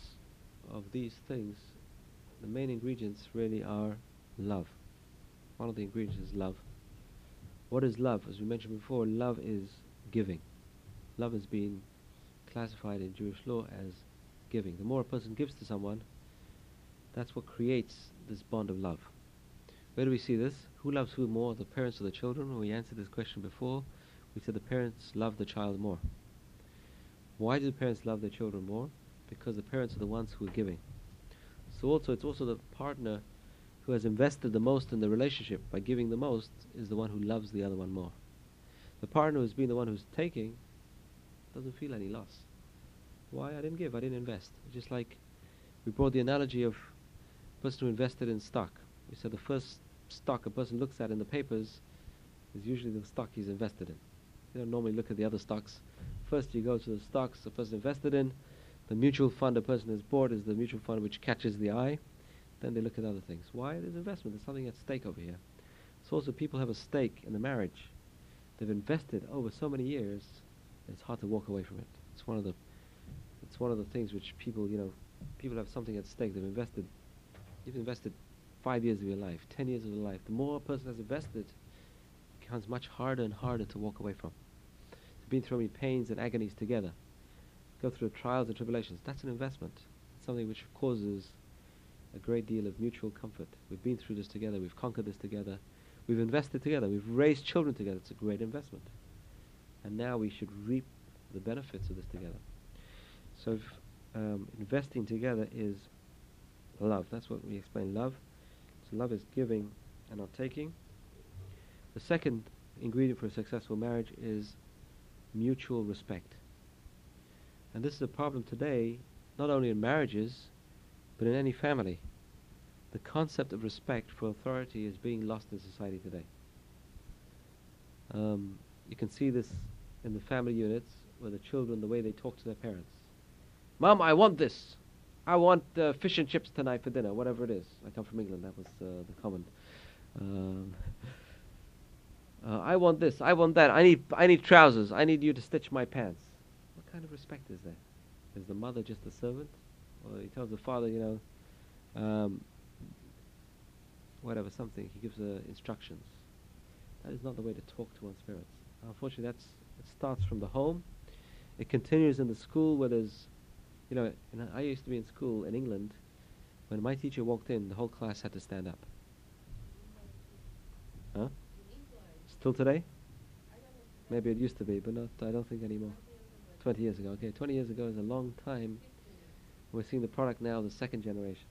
of these things, the main ingredients really are love. One of the ingredients is love. What is love? As we mentioned before, love is giving. Love has been classified in Jewish law as giving. The more a person gives to someone, that's what creates this bond of love. Where do we see this? Who loves who more, the parents or the children? We answered this question before, we said the parents love the child more. Why do the parents love their children more? Because the parents are the ones who are giving. So also, it's also the partner who has invested the most in the relationship by giving the most is the one who loves the other one more. The partner who's been the one who's taking doesn't feel any loss. Why? I didn't give, I didn't invest. It's Just like we brought the analogy of a person who invested in stock. We said the first stock a person looks at in the papers is usually the stock he's invested in. You don't normally look at the other stocks. First you go to the stocks the person invested in. The mutual fund a person has bought is the mutual fund which catches the eye. Then they look at other things. Why? There's investment. There's something at stake over here. So also people have a stake in the marriage. They've invested over so many years. It's hard to walk away from it. It's one of the it's one of the things which people, you know, people have something at stake. They've invested You've invested five years of your life, ten years of your life. The more a person has invested, it becomes much harder and harder to walk away from. To been through many pains and agonies together, go through trials and tribulations. That's an investment. It's something which causes a great deal of mutual comfort. We've been through this together. We've conquered this together. We've invested together. We've raised children together. It's a great investment. And now we should reap the benefits of this together. So if, um, investing together is love. That's what we explain love. So love is giving and not taking. The second ingredient for a successful marriage is mutual respect. And this is a problem today, not only in marriages, but in any family. The concept of respect for authority is being lost in society today. Um, you can see this in the family units where the children the way they talk to their parents. Mom, I want this. I want uh, fish and chips tonight for dinner, whatever it is. I come from England. That was uh, the common. Um, uh, I want this. I want that. I need. I need trousers. I need you to stitch my pants. What kind of respect is there? Is the mother just a servant? Or he tells the father, you know, um, whatever, something. He gives uh, instructions. That is not the way to talk to one's parents. Unfortunately, that's it starts from the home. It continues in the school where there's, you know, I used to be in school in England. When my teacher walked in, the whole class had to stand up. Huh? Still today? Maybe it used to be, but not. I don't think anymore. Twenty years ago. Okay, twenty years ago is a long time. We're seeing the product now, of the second generation.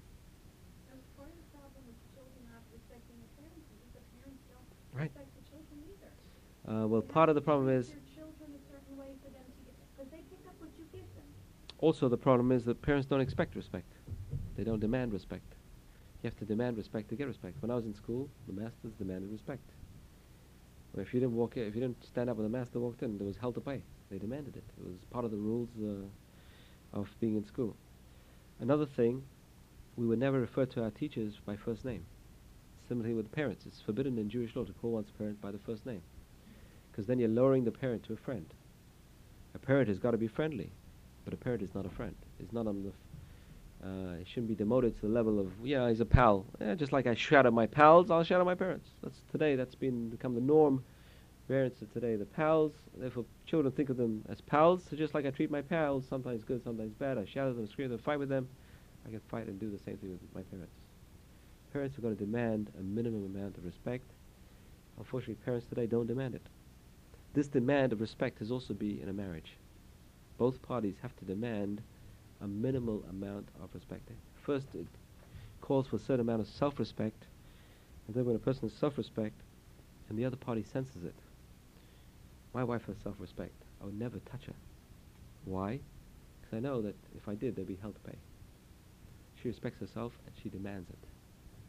And part of the problem with children not respecting the parents is the parents don't Right. respect the children either. Uh, well, part of the problem is Your children a certain way for them to get, because they pick up what you give them. also the problem is that parents don't expect respect. They don't demand respect. You have to demand respect to get respect. When I was in school, the masters demanded respect. Well, if you didn't walk, in, if you didn't stand up when the master walked in, there was hell to pay. They demanded it. It was part of the rules uh, of being in school. Another thing, we would never refer to our teachers by first name. Similarly with parents, it's forbidden in Jewish law to call one's parent by the first name, because then you're lowering the parent to a friend. A parent has got to be friendly, but a parent is not a friend. It's not on the. F- uh, it shouldn't be demoted to the level of yeah, he's a pal. Eh, just like I at my pals, I'll at my parents. That's today. That's been become the norm. Parents of today, the pals. Therefore, children think of them as pals. So just like I treat my pals, sometimes good, sometimes bad. I shout at them, scream at them, fight with them. I can fight and do the same thing with my parents. Parents are going to demand a minimum amount of respect. Unfortunately, parents today don't demand it. This demand of respect has also be in a marriage. Both parties have to demand a minimal amount of respect. First, it calls for a certain amount of self-respect, and then when a person has self-respect, and the other party senses it. My wife has self-respect. I would never touch her. Why? Because I know that if I did, there'd be hell to pay. She respects herself, and she demands it.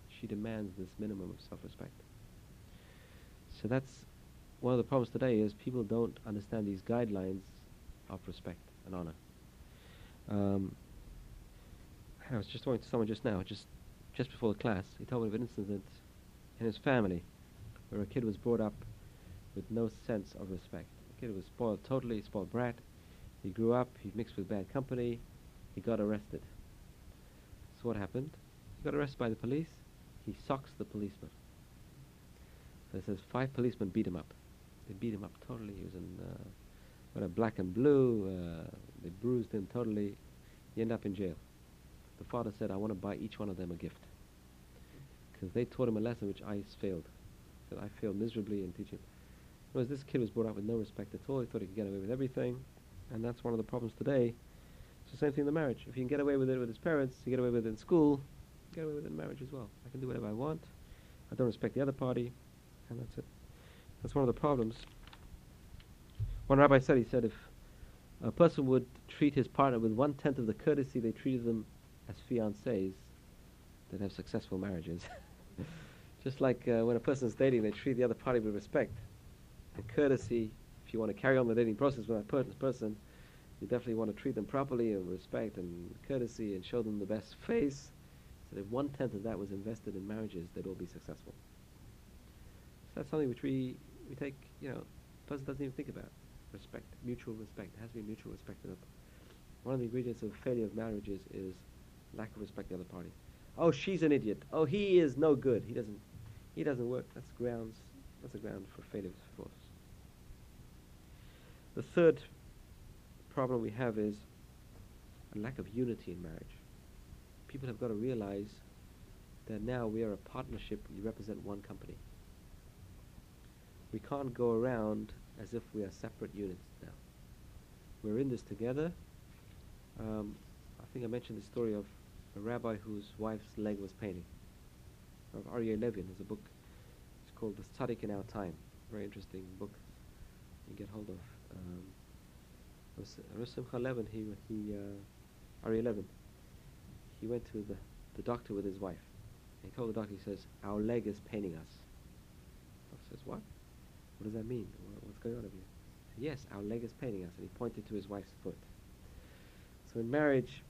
She demands this minimum of self-respect. So that's one of the problems today is people don't understand these guidelines of respect and honor. Um, I was just talking to someone just now, just just before the class. He told me of an incident in his family where a kid was brought up with no sense of respect. The kid was spoiled totally, spoiled brat. He grew up, he mixed with bad company, he got arrested. So what happened? He got arrested by the police. He socks the policeman. So it says five policemen beat him up. They beat him up totally. He was in uh, what a black and blue. Uh, they bruised him totally. He ended up in jail. The father said, "I want to buy each one of them a gift because they taught him a lesson which I failed. That I failed miserably in teaching." Whereas this kid was brought up with no respect at all. He thought he could get away with everything, and that's one of the problems today. It's the same thing in the marriage. If he can get away with it with his parents, he get away with it in school, get away with it in marriage as well. I can do whatever I want. I don't respect the other party, and that's it. That's one of the problems. One rabbi said, he said, if a person would treat his partner with one tenth of the courtesy they treated them as fiancés, they'd have successful marriages. Just like uh, when a person's dating, they treat the other party with respect and courtesy. If you want to carry on the dating process with that person, you definitely want to treat them properly and respect and courtesy and show them the best face. So if one tenth of that was invested in marriages, they'd all be successful. So that's something which we, we take, you know, person doesn't even think about. Respect, mutual respect. There has to be mutual respect. One of the ingredients of failure of marriages is lack of respect the other party. Oh, she's an idiot. Oh, he is no good. He doesn't, he doesn't work. That's grounds. That's a ground for failure of force. The third problem we have is a lack of unity in marriage. People have got to realize that now we are a partnership. We represent one company. We can't go around as if we are separate units now. We're in this together. Um, I think I mentioned the story of a rabbi whose wife's leg was paining. Of Aryeh Levin has a book. It's called The Tzaddik in Our Time. Very interesting book. You get hold of. Um, Rosh Simcha he he uh, Aryeh Levin. He went to the the doctor with his wife. He told the doctor, he says, "Our leg is paining us." The doctor says, "What? What does that mean? Wha- What's going on with you?" Yes, our leg is paining us. And he pointed to his wife's foot. So in marriage,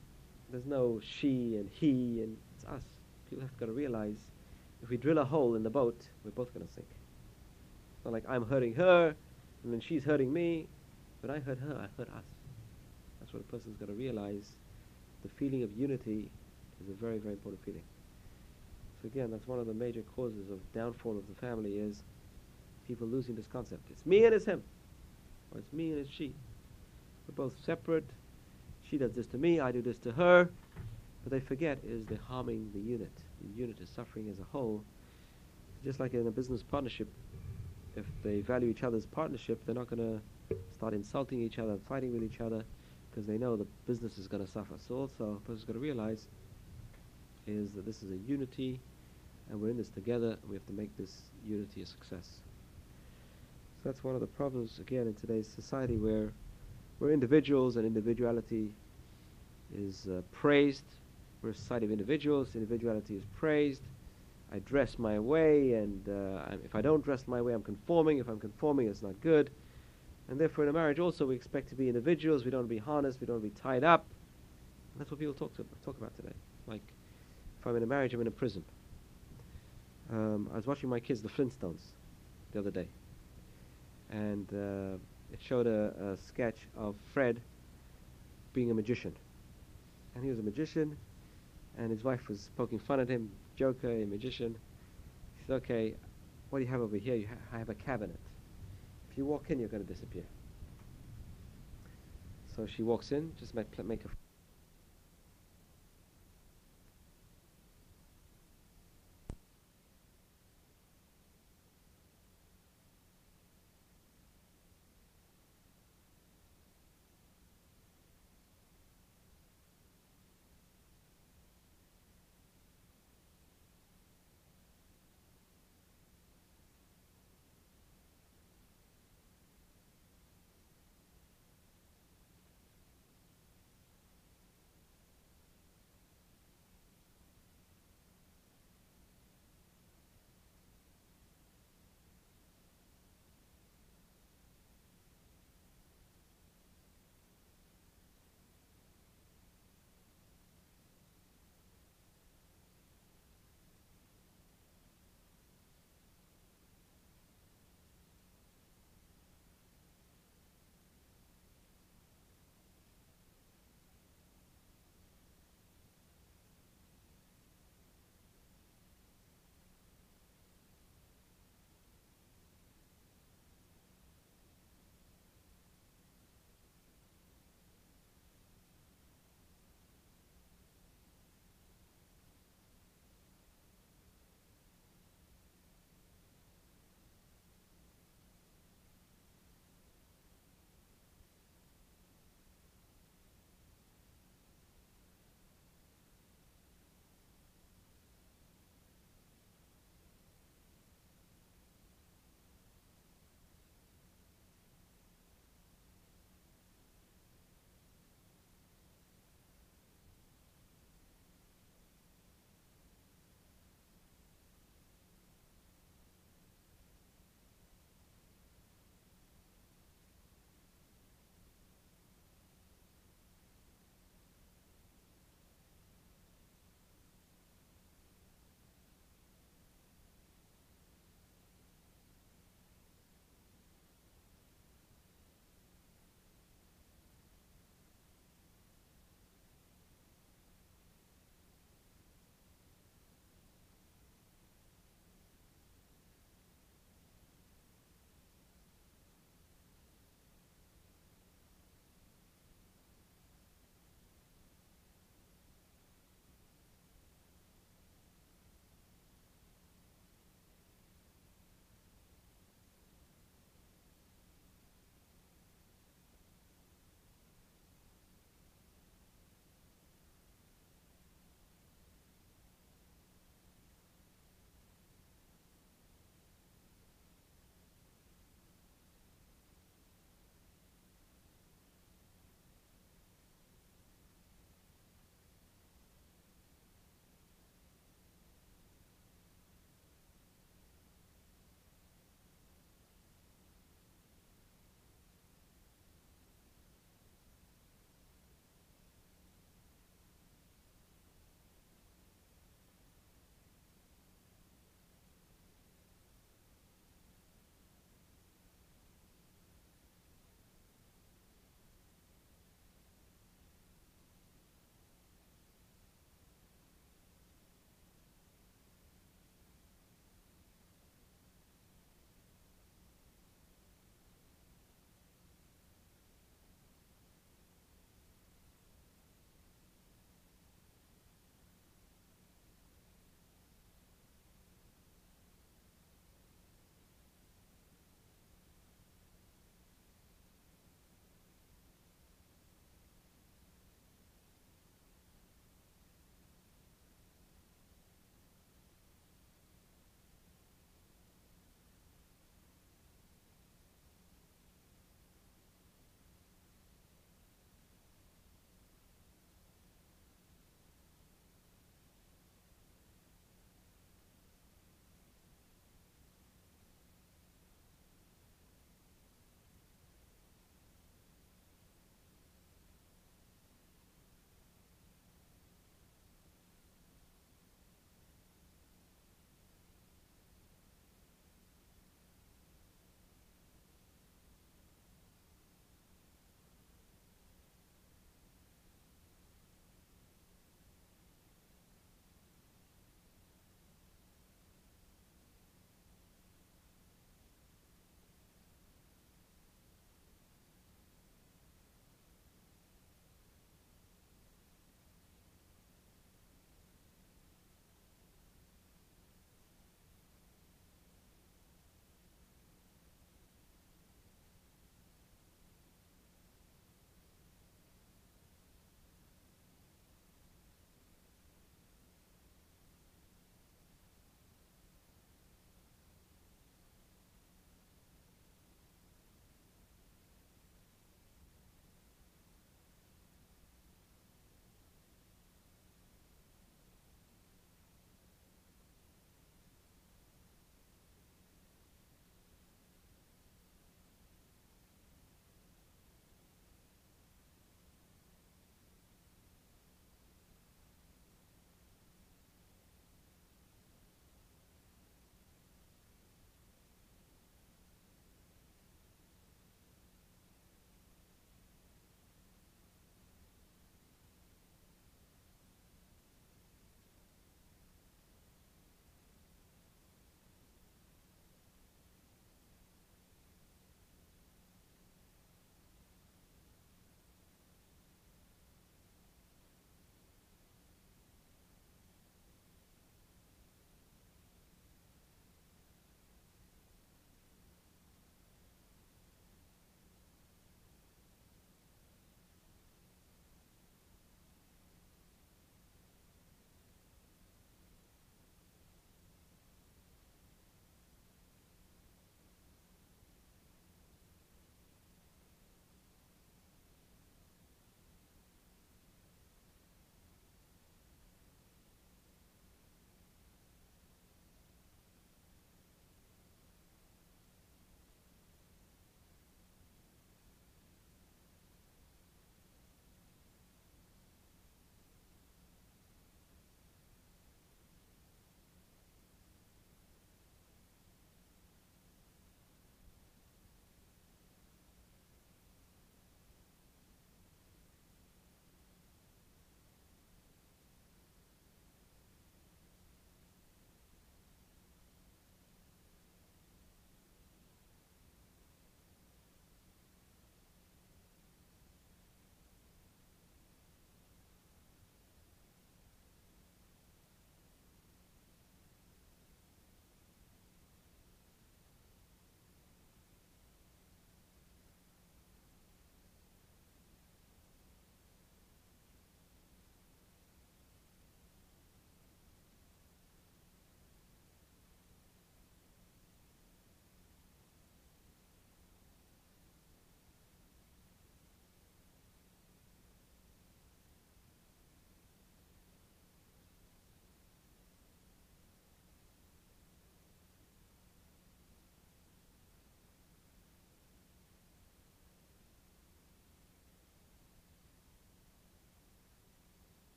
there's no she and he, and it's us. People have got to realize if we drill a hole in the boat, we're both going to sink. It's not like I'm hurting her, and then she's hurting me, but I hurt her, I hurt us. That's what a person's got to realize. The feeling of unity is a very, very important feeling. So again, that's one of the major causes of downfall of the family is people losing this concept. It's me and it's him, or it's me and it's she. We're both separate. She does this to me, I do this to her. But they forget is they're harming the unit. The unit is suffering as a whole. Just like in a business partnership, if they value each other's partnership, they're not going to start insulting each other, fighting with each other, because they know the business is going to suffer. So also, a person's got to realize is that this is a unity, and we're in this together, we have to make this unity a success. So that's one of the problems, again, in today's society where we're individuals and individuality is uh, praised. We're a society of individuals, individuality is praised. I dress my way, and uh, if I don't dress my way, I'm conforming. If I'm conforming, it's not good. And therefore, in a marriage, also, we expect to be individuals. We don't want to be harnessed. We don't want to be tied up. And that's what people talk to talk about today. Like, if I'm in a marriage, I'm in a prison. Um, I was watching my kids, the Flintstones, the other day, and uh, it showed a, a sketch of Fred being a magician, and he was a magician, and his wife was poking fun at him, Joker, a magician. He said, "Okay, what do you have over here? You ha- I have a cabinet. If you walk in, you're going to disappear." So she walks in, just make, make a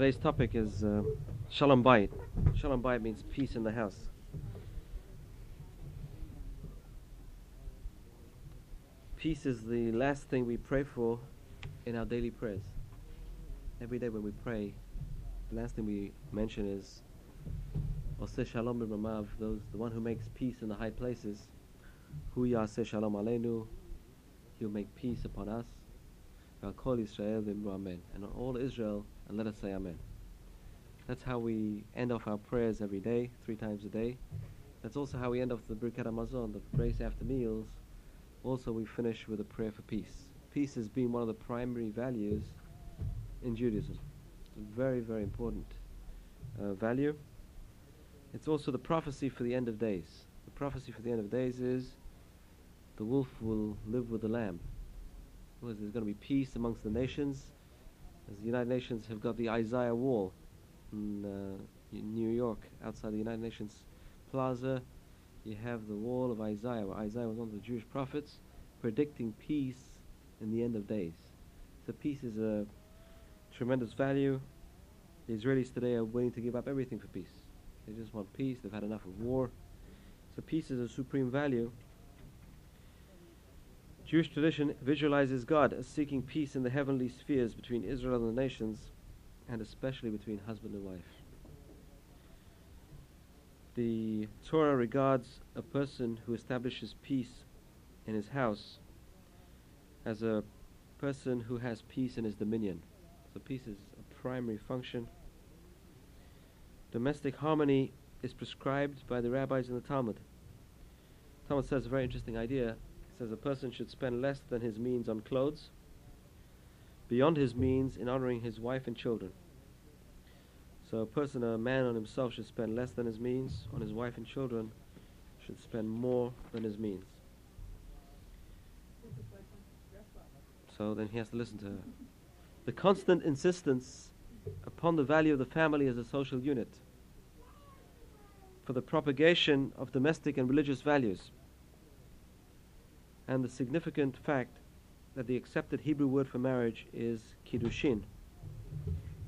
Today's topic is uh, Shalom Bayit. Shalom Bayit means peace in the house. Peace is the last thing we pray for in our daily prayers. Every day when we pray, the last thing we mention is Oseh Shalom Bimromav, those the one who makes peace in the high places. Hu Yaseh Shalom Aleinu, He'll make peace upon us. Kol Israel Amen. And on all Israel, and let us say Amen. That's how we end off our prayers every day, three times a day. That's also how we end off the Birkat Hamazon, the grace after meals. Also, we finish with a prayer for peace. Peace has been one of the primary values in Judaism. It's a very, very important uh, value. It's also the prophecy for the end of days. The prophecy for the end of days is the wolf will live with the lamb. There's going to be peace amongst the nations. The United Nations have got the Isaiah Wall in, uh, New York, outside the United Nations Plaza, you have the wall of Isaiah, where Isaiah was one of the Jewish prophets, predicting peace in the end of days. So peace is a tremendous value. The Israelis today are willing to give up everything for peace. They just want peace. They've had enough of war. So peace is a supreme value. Jewish tradition visualizes God as seeking peace in the heavenly spheres between Israel and the nations, and especially between husband and wife. The Torah regards a person who establishes peace in his house as a person who has peace in his dominion. So peace is a primary function. Domestic harmony is prescribed by the rabbis in the Talmud. Talmud says a very interesting idea. Says a person should spend less than his means on clothes, beyond his means in honoring his wife and children. So a person, a man on himself, should spend less than his means. On his wife and children, should spend more than his means. So then he has to listen to her. The constant insistence upon the value of the family as a social unit for the propagation of domestic and religious values, and the significant fact that the accepted Hebrew word for marriage is kiddushin.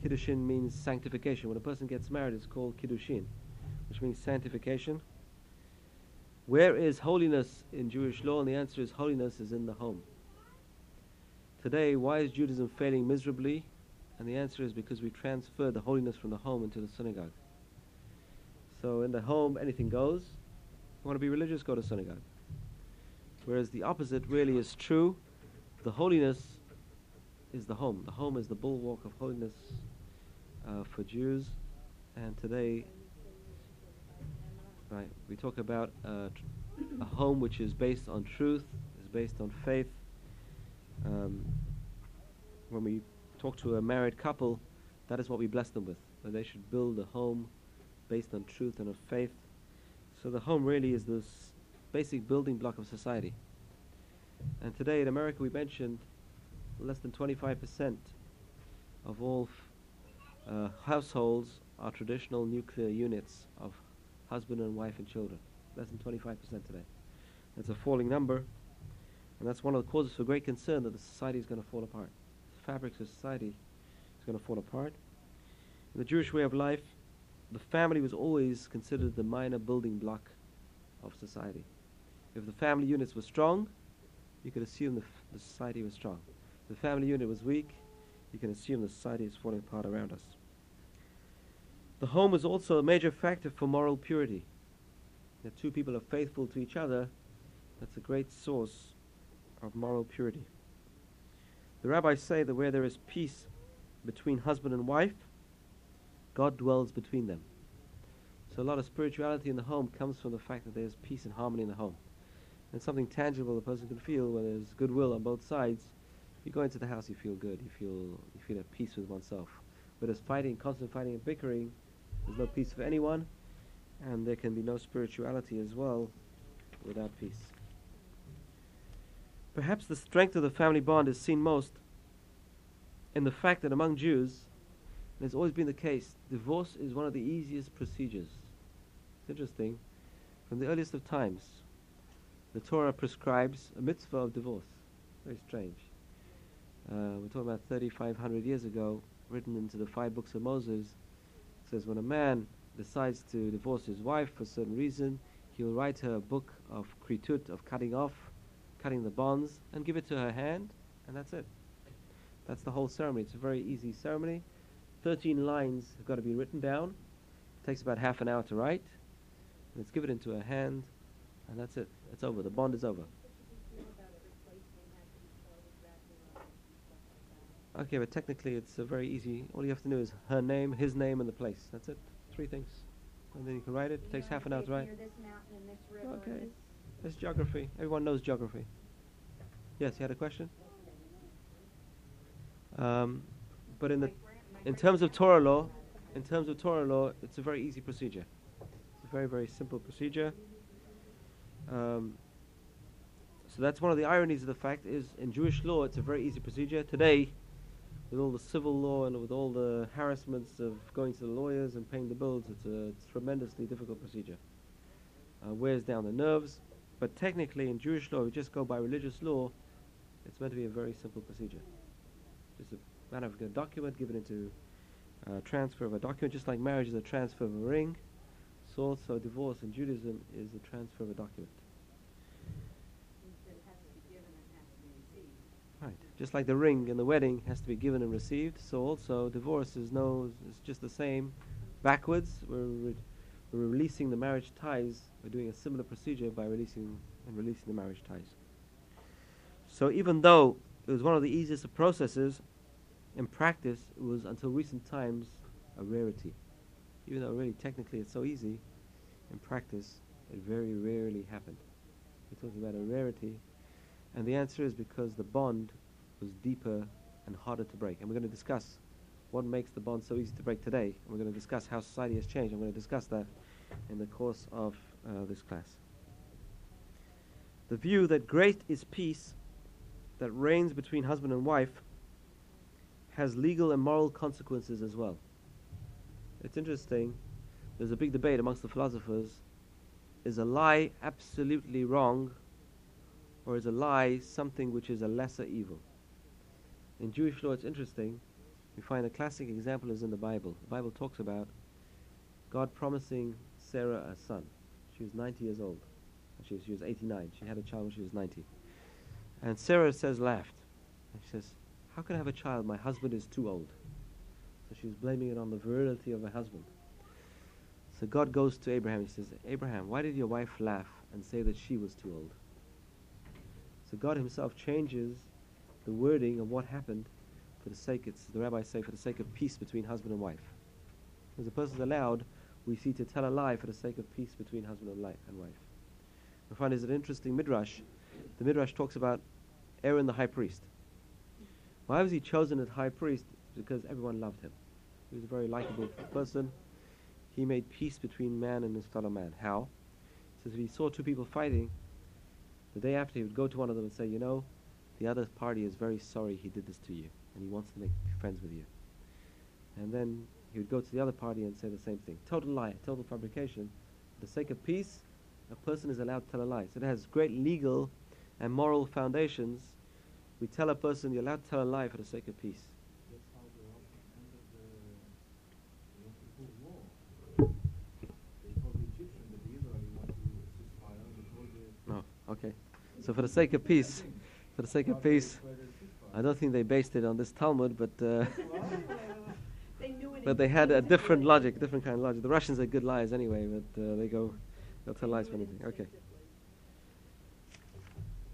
Kiddushin means sanctification. When a person gets married, it's called kiddushin, which means sanctification. Where is holiness in Jewish law? And the answer is holiness is in the home. Today, why is Judaism failing miserably? And the answer is because we transfer the holiness from the home into the synagogue. So in the home, anything goes. You want to be religious, go to synagogue. Whereas the opposite really is true. The holiness is the home. The home is the bulwark of holiness uh, for Jews. And today, right, we talk about uh, tr- a home which is based on truth, is based on faith. Um, when we talk to a married couple, that is what we bless them with. That they should build a home based on truth and on faith. So the home really is this basic building block of society. And today in America, we mentioned less than 25% of all uh, households are traditional nuclear units of husband and wife and children. Less than 25% today. That's a falling number, and that's one of the causes for great concern that the society is going to fall apart. The fabric of society is going to fall apart. In the Jewish way of life, the family was always considered the minor building block of society. If the family units were strong, you could assume the, the society was strong. If the family unit was weak, you can assume the society is falling apart around us. The home is also a major factor for moral purity. If two people are faithful to each other, that's a great source of moral purity. The rabbis say that where there is peace between husband and wife, God dwells between them. So a lot of spirituality in the home comes from the fact that there's peace and harmony in the home. And something tangible the person can feel when there's goodwill on both sides. You go into the house, you feel good. You feel you feel at peace with oneself. But there's fighting, constant fighting and bickering, there's no peace for anyone, and there can be no spirituality as well without peace. Perhaps the strength of the family bond is seen most in the fact that among Jews, and it's always been the case, divorce is one of the easiest procedures. It's interesting. From the earliest of times, the Torah prescribes a mitzvah of divorce. Very strange. Uh, we're talking about 3,500 years ago written into the five books of Moses. It says when a man decides to divorce his wife for a certain reason, he will write her a book of kritut, of cutting off, cutting the bonds, and give it to her hand, and that's it. That's the whole ceremony. It's a very easy ceremony. Thirteen lines have got to be written down. It takes about half an hour to write. And it's given into her hand, and that's it. It's over. The bond is over. Okay, but technically it's a very easy. All you have to do is her name, his name, and the place. That's it. Three things, and then you can write it. It takes half an hour to write. Near this mountain and this river Okay. It's geography. Everyone knows geography. Yes, you had a question. Um, but in the My gran- my in terms of Torah law, in terms of Torah law, it's a very easy procedure. It's a very very simple procedure. Um, so that's one of the ironies of the fact is in Jewish law it's a very easy procedure. Today, with all the civil law and with all the harassments of going to the lawyers and paying the bills, it's a tremendously difficult procedure. Uh, wears down the nerves. But technically, in Jewish law, we just go by religious law. It's meant to be a very simple procedure. Just a matter of a document given into uh, transfer of a document, just like marriage is a transfer of a ring. So also divorce in Judaism is a transfer of a document. Right. Just like the ring in the wedding has to be given and received, so also divorce is no, it's just the same. Backwards, we're, re- we're releasing the marriage ties. We're doing a similar procedure by releasing and releasing the marriage ties. So even though it was one of the easiest of processes, in practice it was until recent times a rarity. Even though really technically it's so easy, in practice it very rarely happened. We're talking about a rarity, and the answer is because the bond was deeper and harder to break. And we're going to discuss what makes the bond so easy to break today. And we're going to discuss how society has changed. I'm going to discuss that in the course of uh, this class. The view that great is peace that reigns between husband and wife has legal and moral consequences as well. It's interesting. There's a big debate amongst the philosophers. Is a lie absolutely wrong or is a lie something which is a lesser evil? In Jewish law, it's interesting. We find a classic example is in the Bible. The Bible talks about God promising Sarah a son. She was 90 years old. She she was 89. She had a child when she was 90. And Sarah says, laughed. And she says, How can I have a child? My husband is too old. So she was blaming it on the virility of her husband. So God goes to Abraham. He says, Abraham, why did your wife laugh and say that she was too old? So God Himself changes the wording of what happened for the sake, it's the rabbis say, for the sake of peace between husband and wife. Because a person is allowed, we see, to tell a lie for the sake of peace between husband and, li- and wife. We find there's an interesting midrash. The midrash talks about Aaron the high priest. Why was he chosen as high priest? Because everyone loved him. He was a very likable person. He made peace between man and his fellow man. How? He says if he saw two people fighting, the day after he would go to one of them and say, you know, the other party is very sorry he did this to you, and he wants to make friends with you. And then he would go to the other party and say the same thing. Total lie, total fabrication. For the sake of peace, a person is allowed to tell a lie. So it has great legal and moral foundations. We tell a person you're allowed to tell a lie for the sake of peace. That's how the Russian ended the Yom Kippur War. They told the Egyptians that the Israeli want to ceasefire. They told the No, okay. So for the sake of peace, for the sake of peace, declared a ceasefire. I don't think they based it on this Talmud, but uh, They knew it but they had a different logic, different kind of logic. The Russians are good liars anyway, but uh, they go, they'll tell lies for anything. Okay.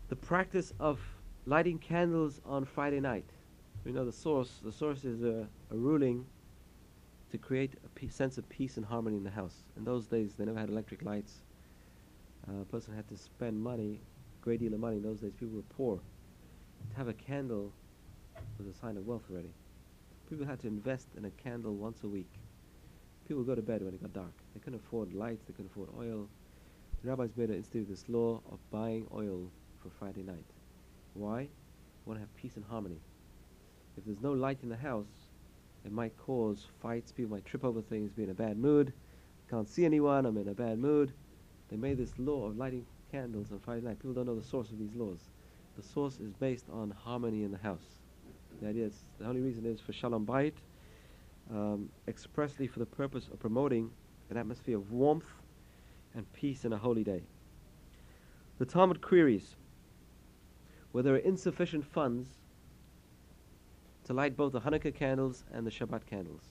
The practice of lighting candles on Friday night. We know the source. The source is a, a ruling to create a pe- sense of peace and harmony in the house. In those days, they never had electric lights. Uh, a person had to spend money, a great deal of money. In those days, people were poor. To have a candle was a sign of wealth already. People had to invest in a candle once a week. People would go to bed when it got dark. They couldn't afford lights, they couldn't afford oil. The rabbis made institute this law of buying oil for Friday night. Why? You want to have peace and harmony. If there's no light in the house, it might cause fights. People might trip over things, be in a bad mood. Can't see anyone, I'm in a bad mood. They made this law of lighting candles on Friday night. People don't know the source of these laws. The source is based on harmony in the house. The idea is the only reason is for shalom bayit, um, expressly for the purpose of promoting an atmosphere of warmth and peace in a holy day. The Talmud queries where there are insufficient funds to light both the Hanukkah candles and the Shabbat candles.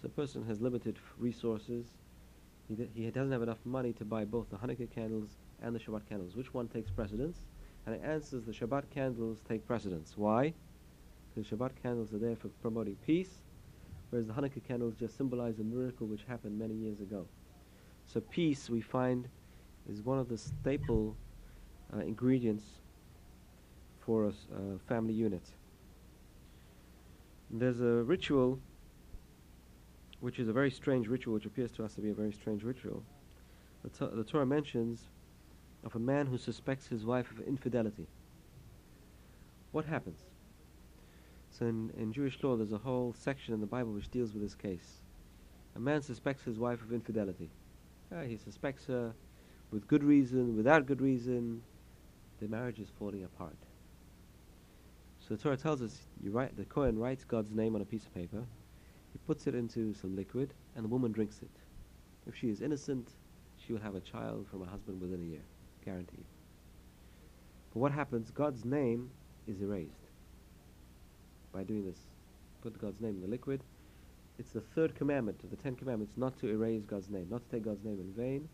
So a person has limited resources. He, he doesn't have enough money to buy both the Hanukkah candles and the Shabbat candles. Which one takes precedence? And it answers the Shabbat candles take precedence. Why? Because Shabbat candles are there for promoting peace, whereas the Hanukkah candles just symbolize a miracle which happened many years ago. So peace, we find, is one of the staple uh, ingredients for a uh, family unit. There's a ritual, which is a very strange ritual, which appears to us to be a very strange ritual. The, To- the Torah mentions of a man who suspects his wife of infidelity. What happens? So in, in Jewish law, there's a whole section in the Bible which deals with this case. A man suspects his wife of infidelity. Uh, he suspects her with good reason, without good reason. The marriage is falling apart. So the Torah tells us, you write, the Kohen writes God's name on a piece of paper, he puts it into some liquid, and the woman drinks it. If she is innocent, she will have a child from her husband within a year, guaranteed. But what happens? God's name is erased by doing this. Put God's name in the liquid. It's the third commandment of the Ten Commandments not to erase God's name, not to take God's name in vain.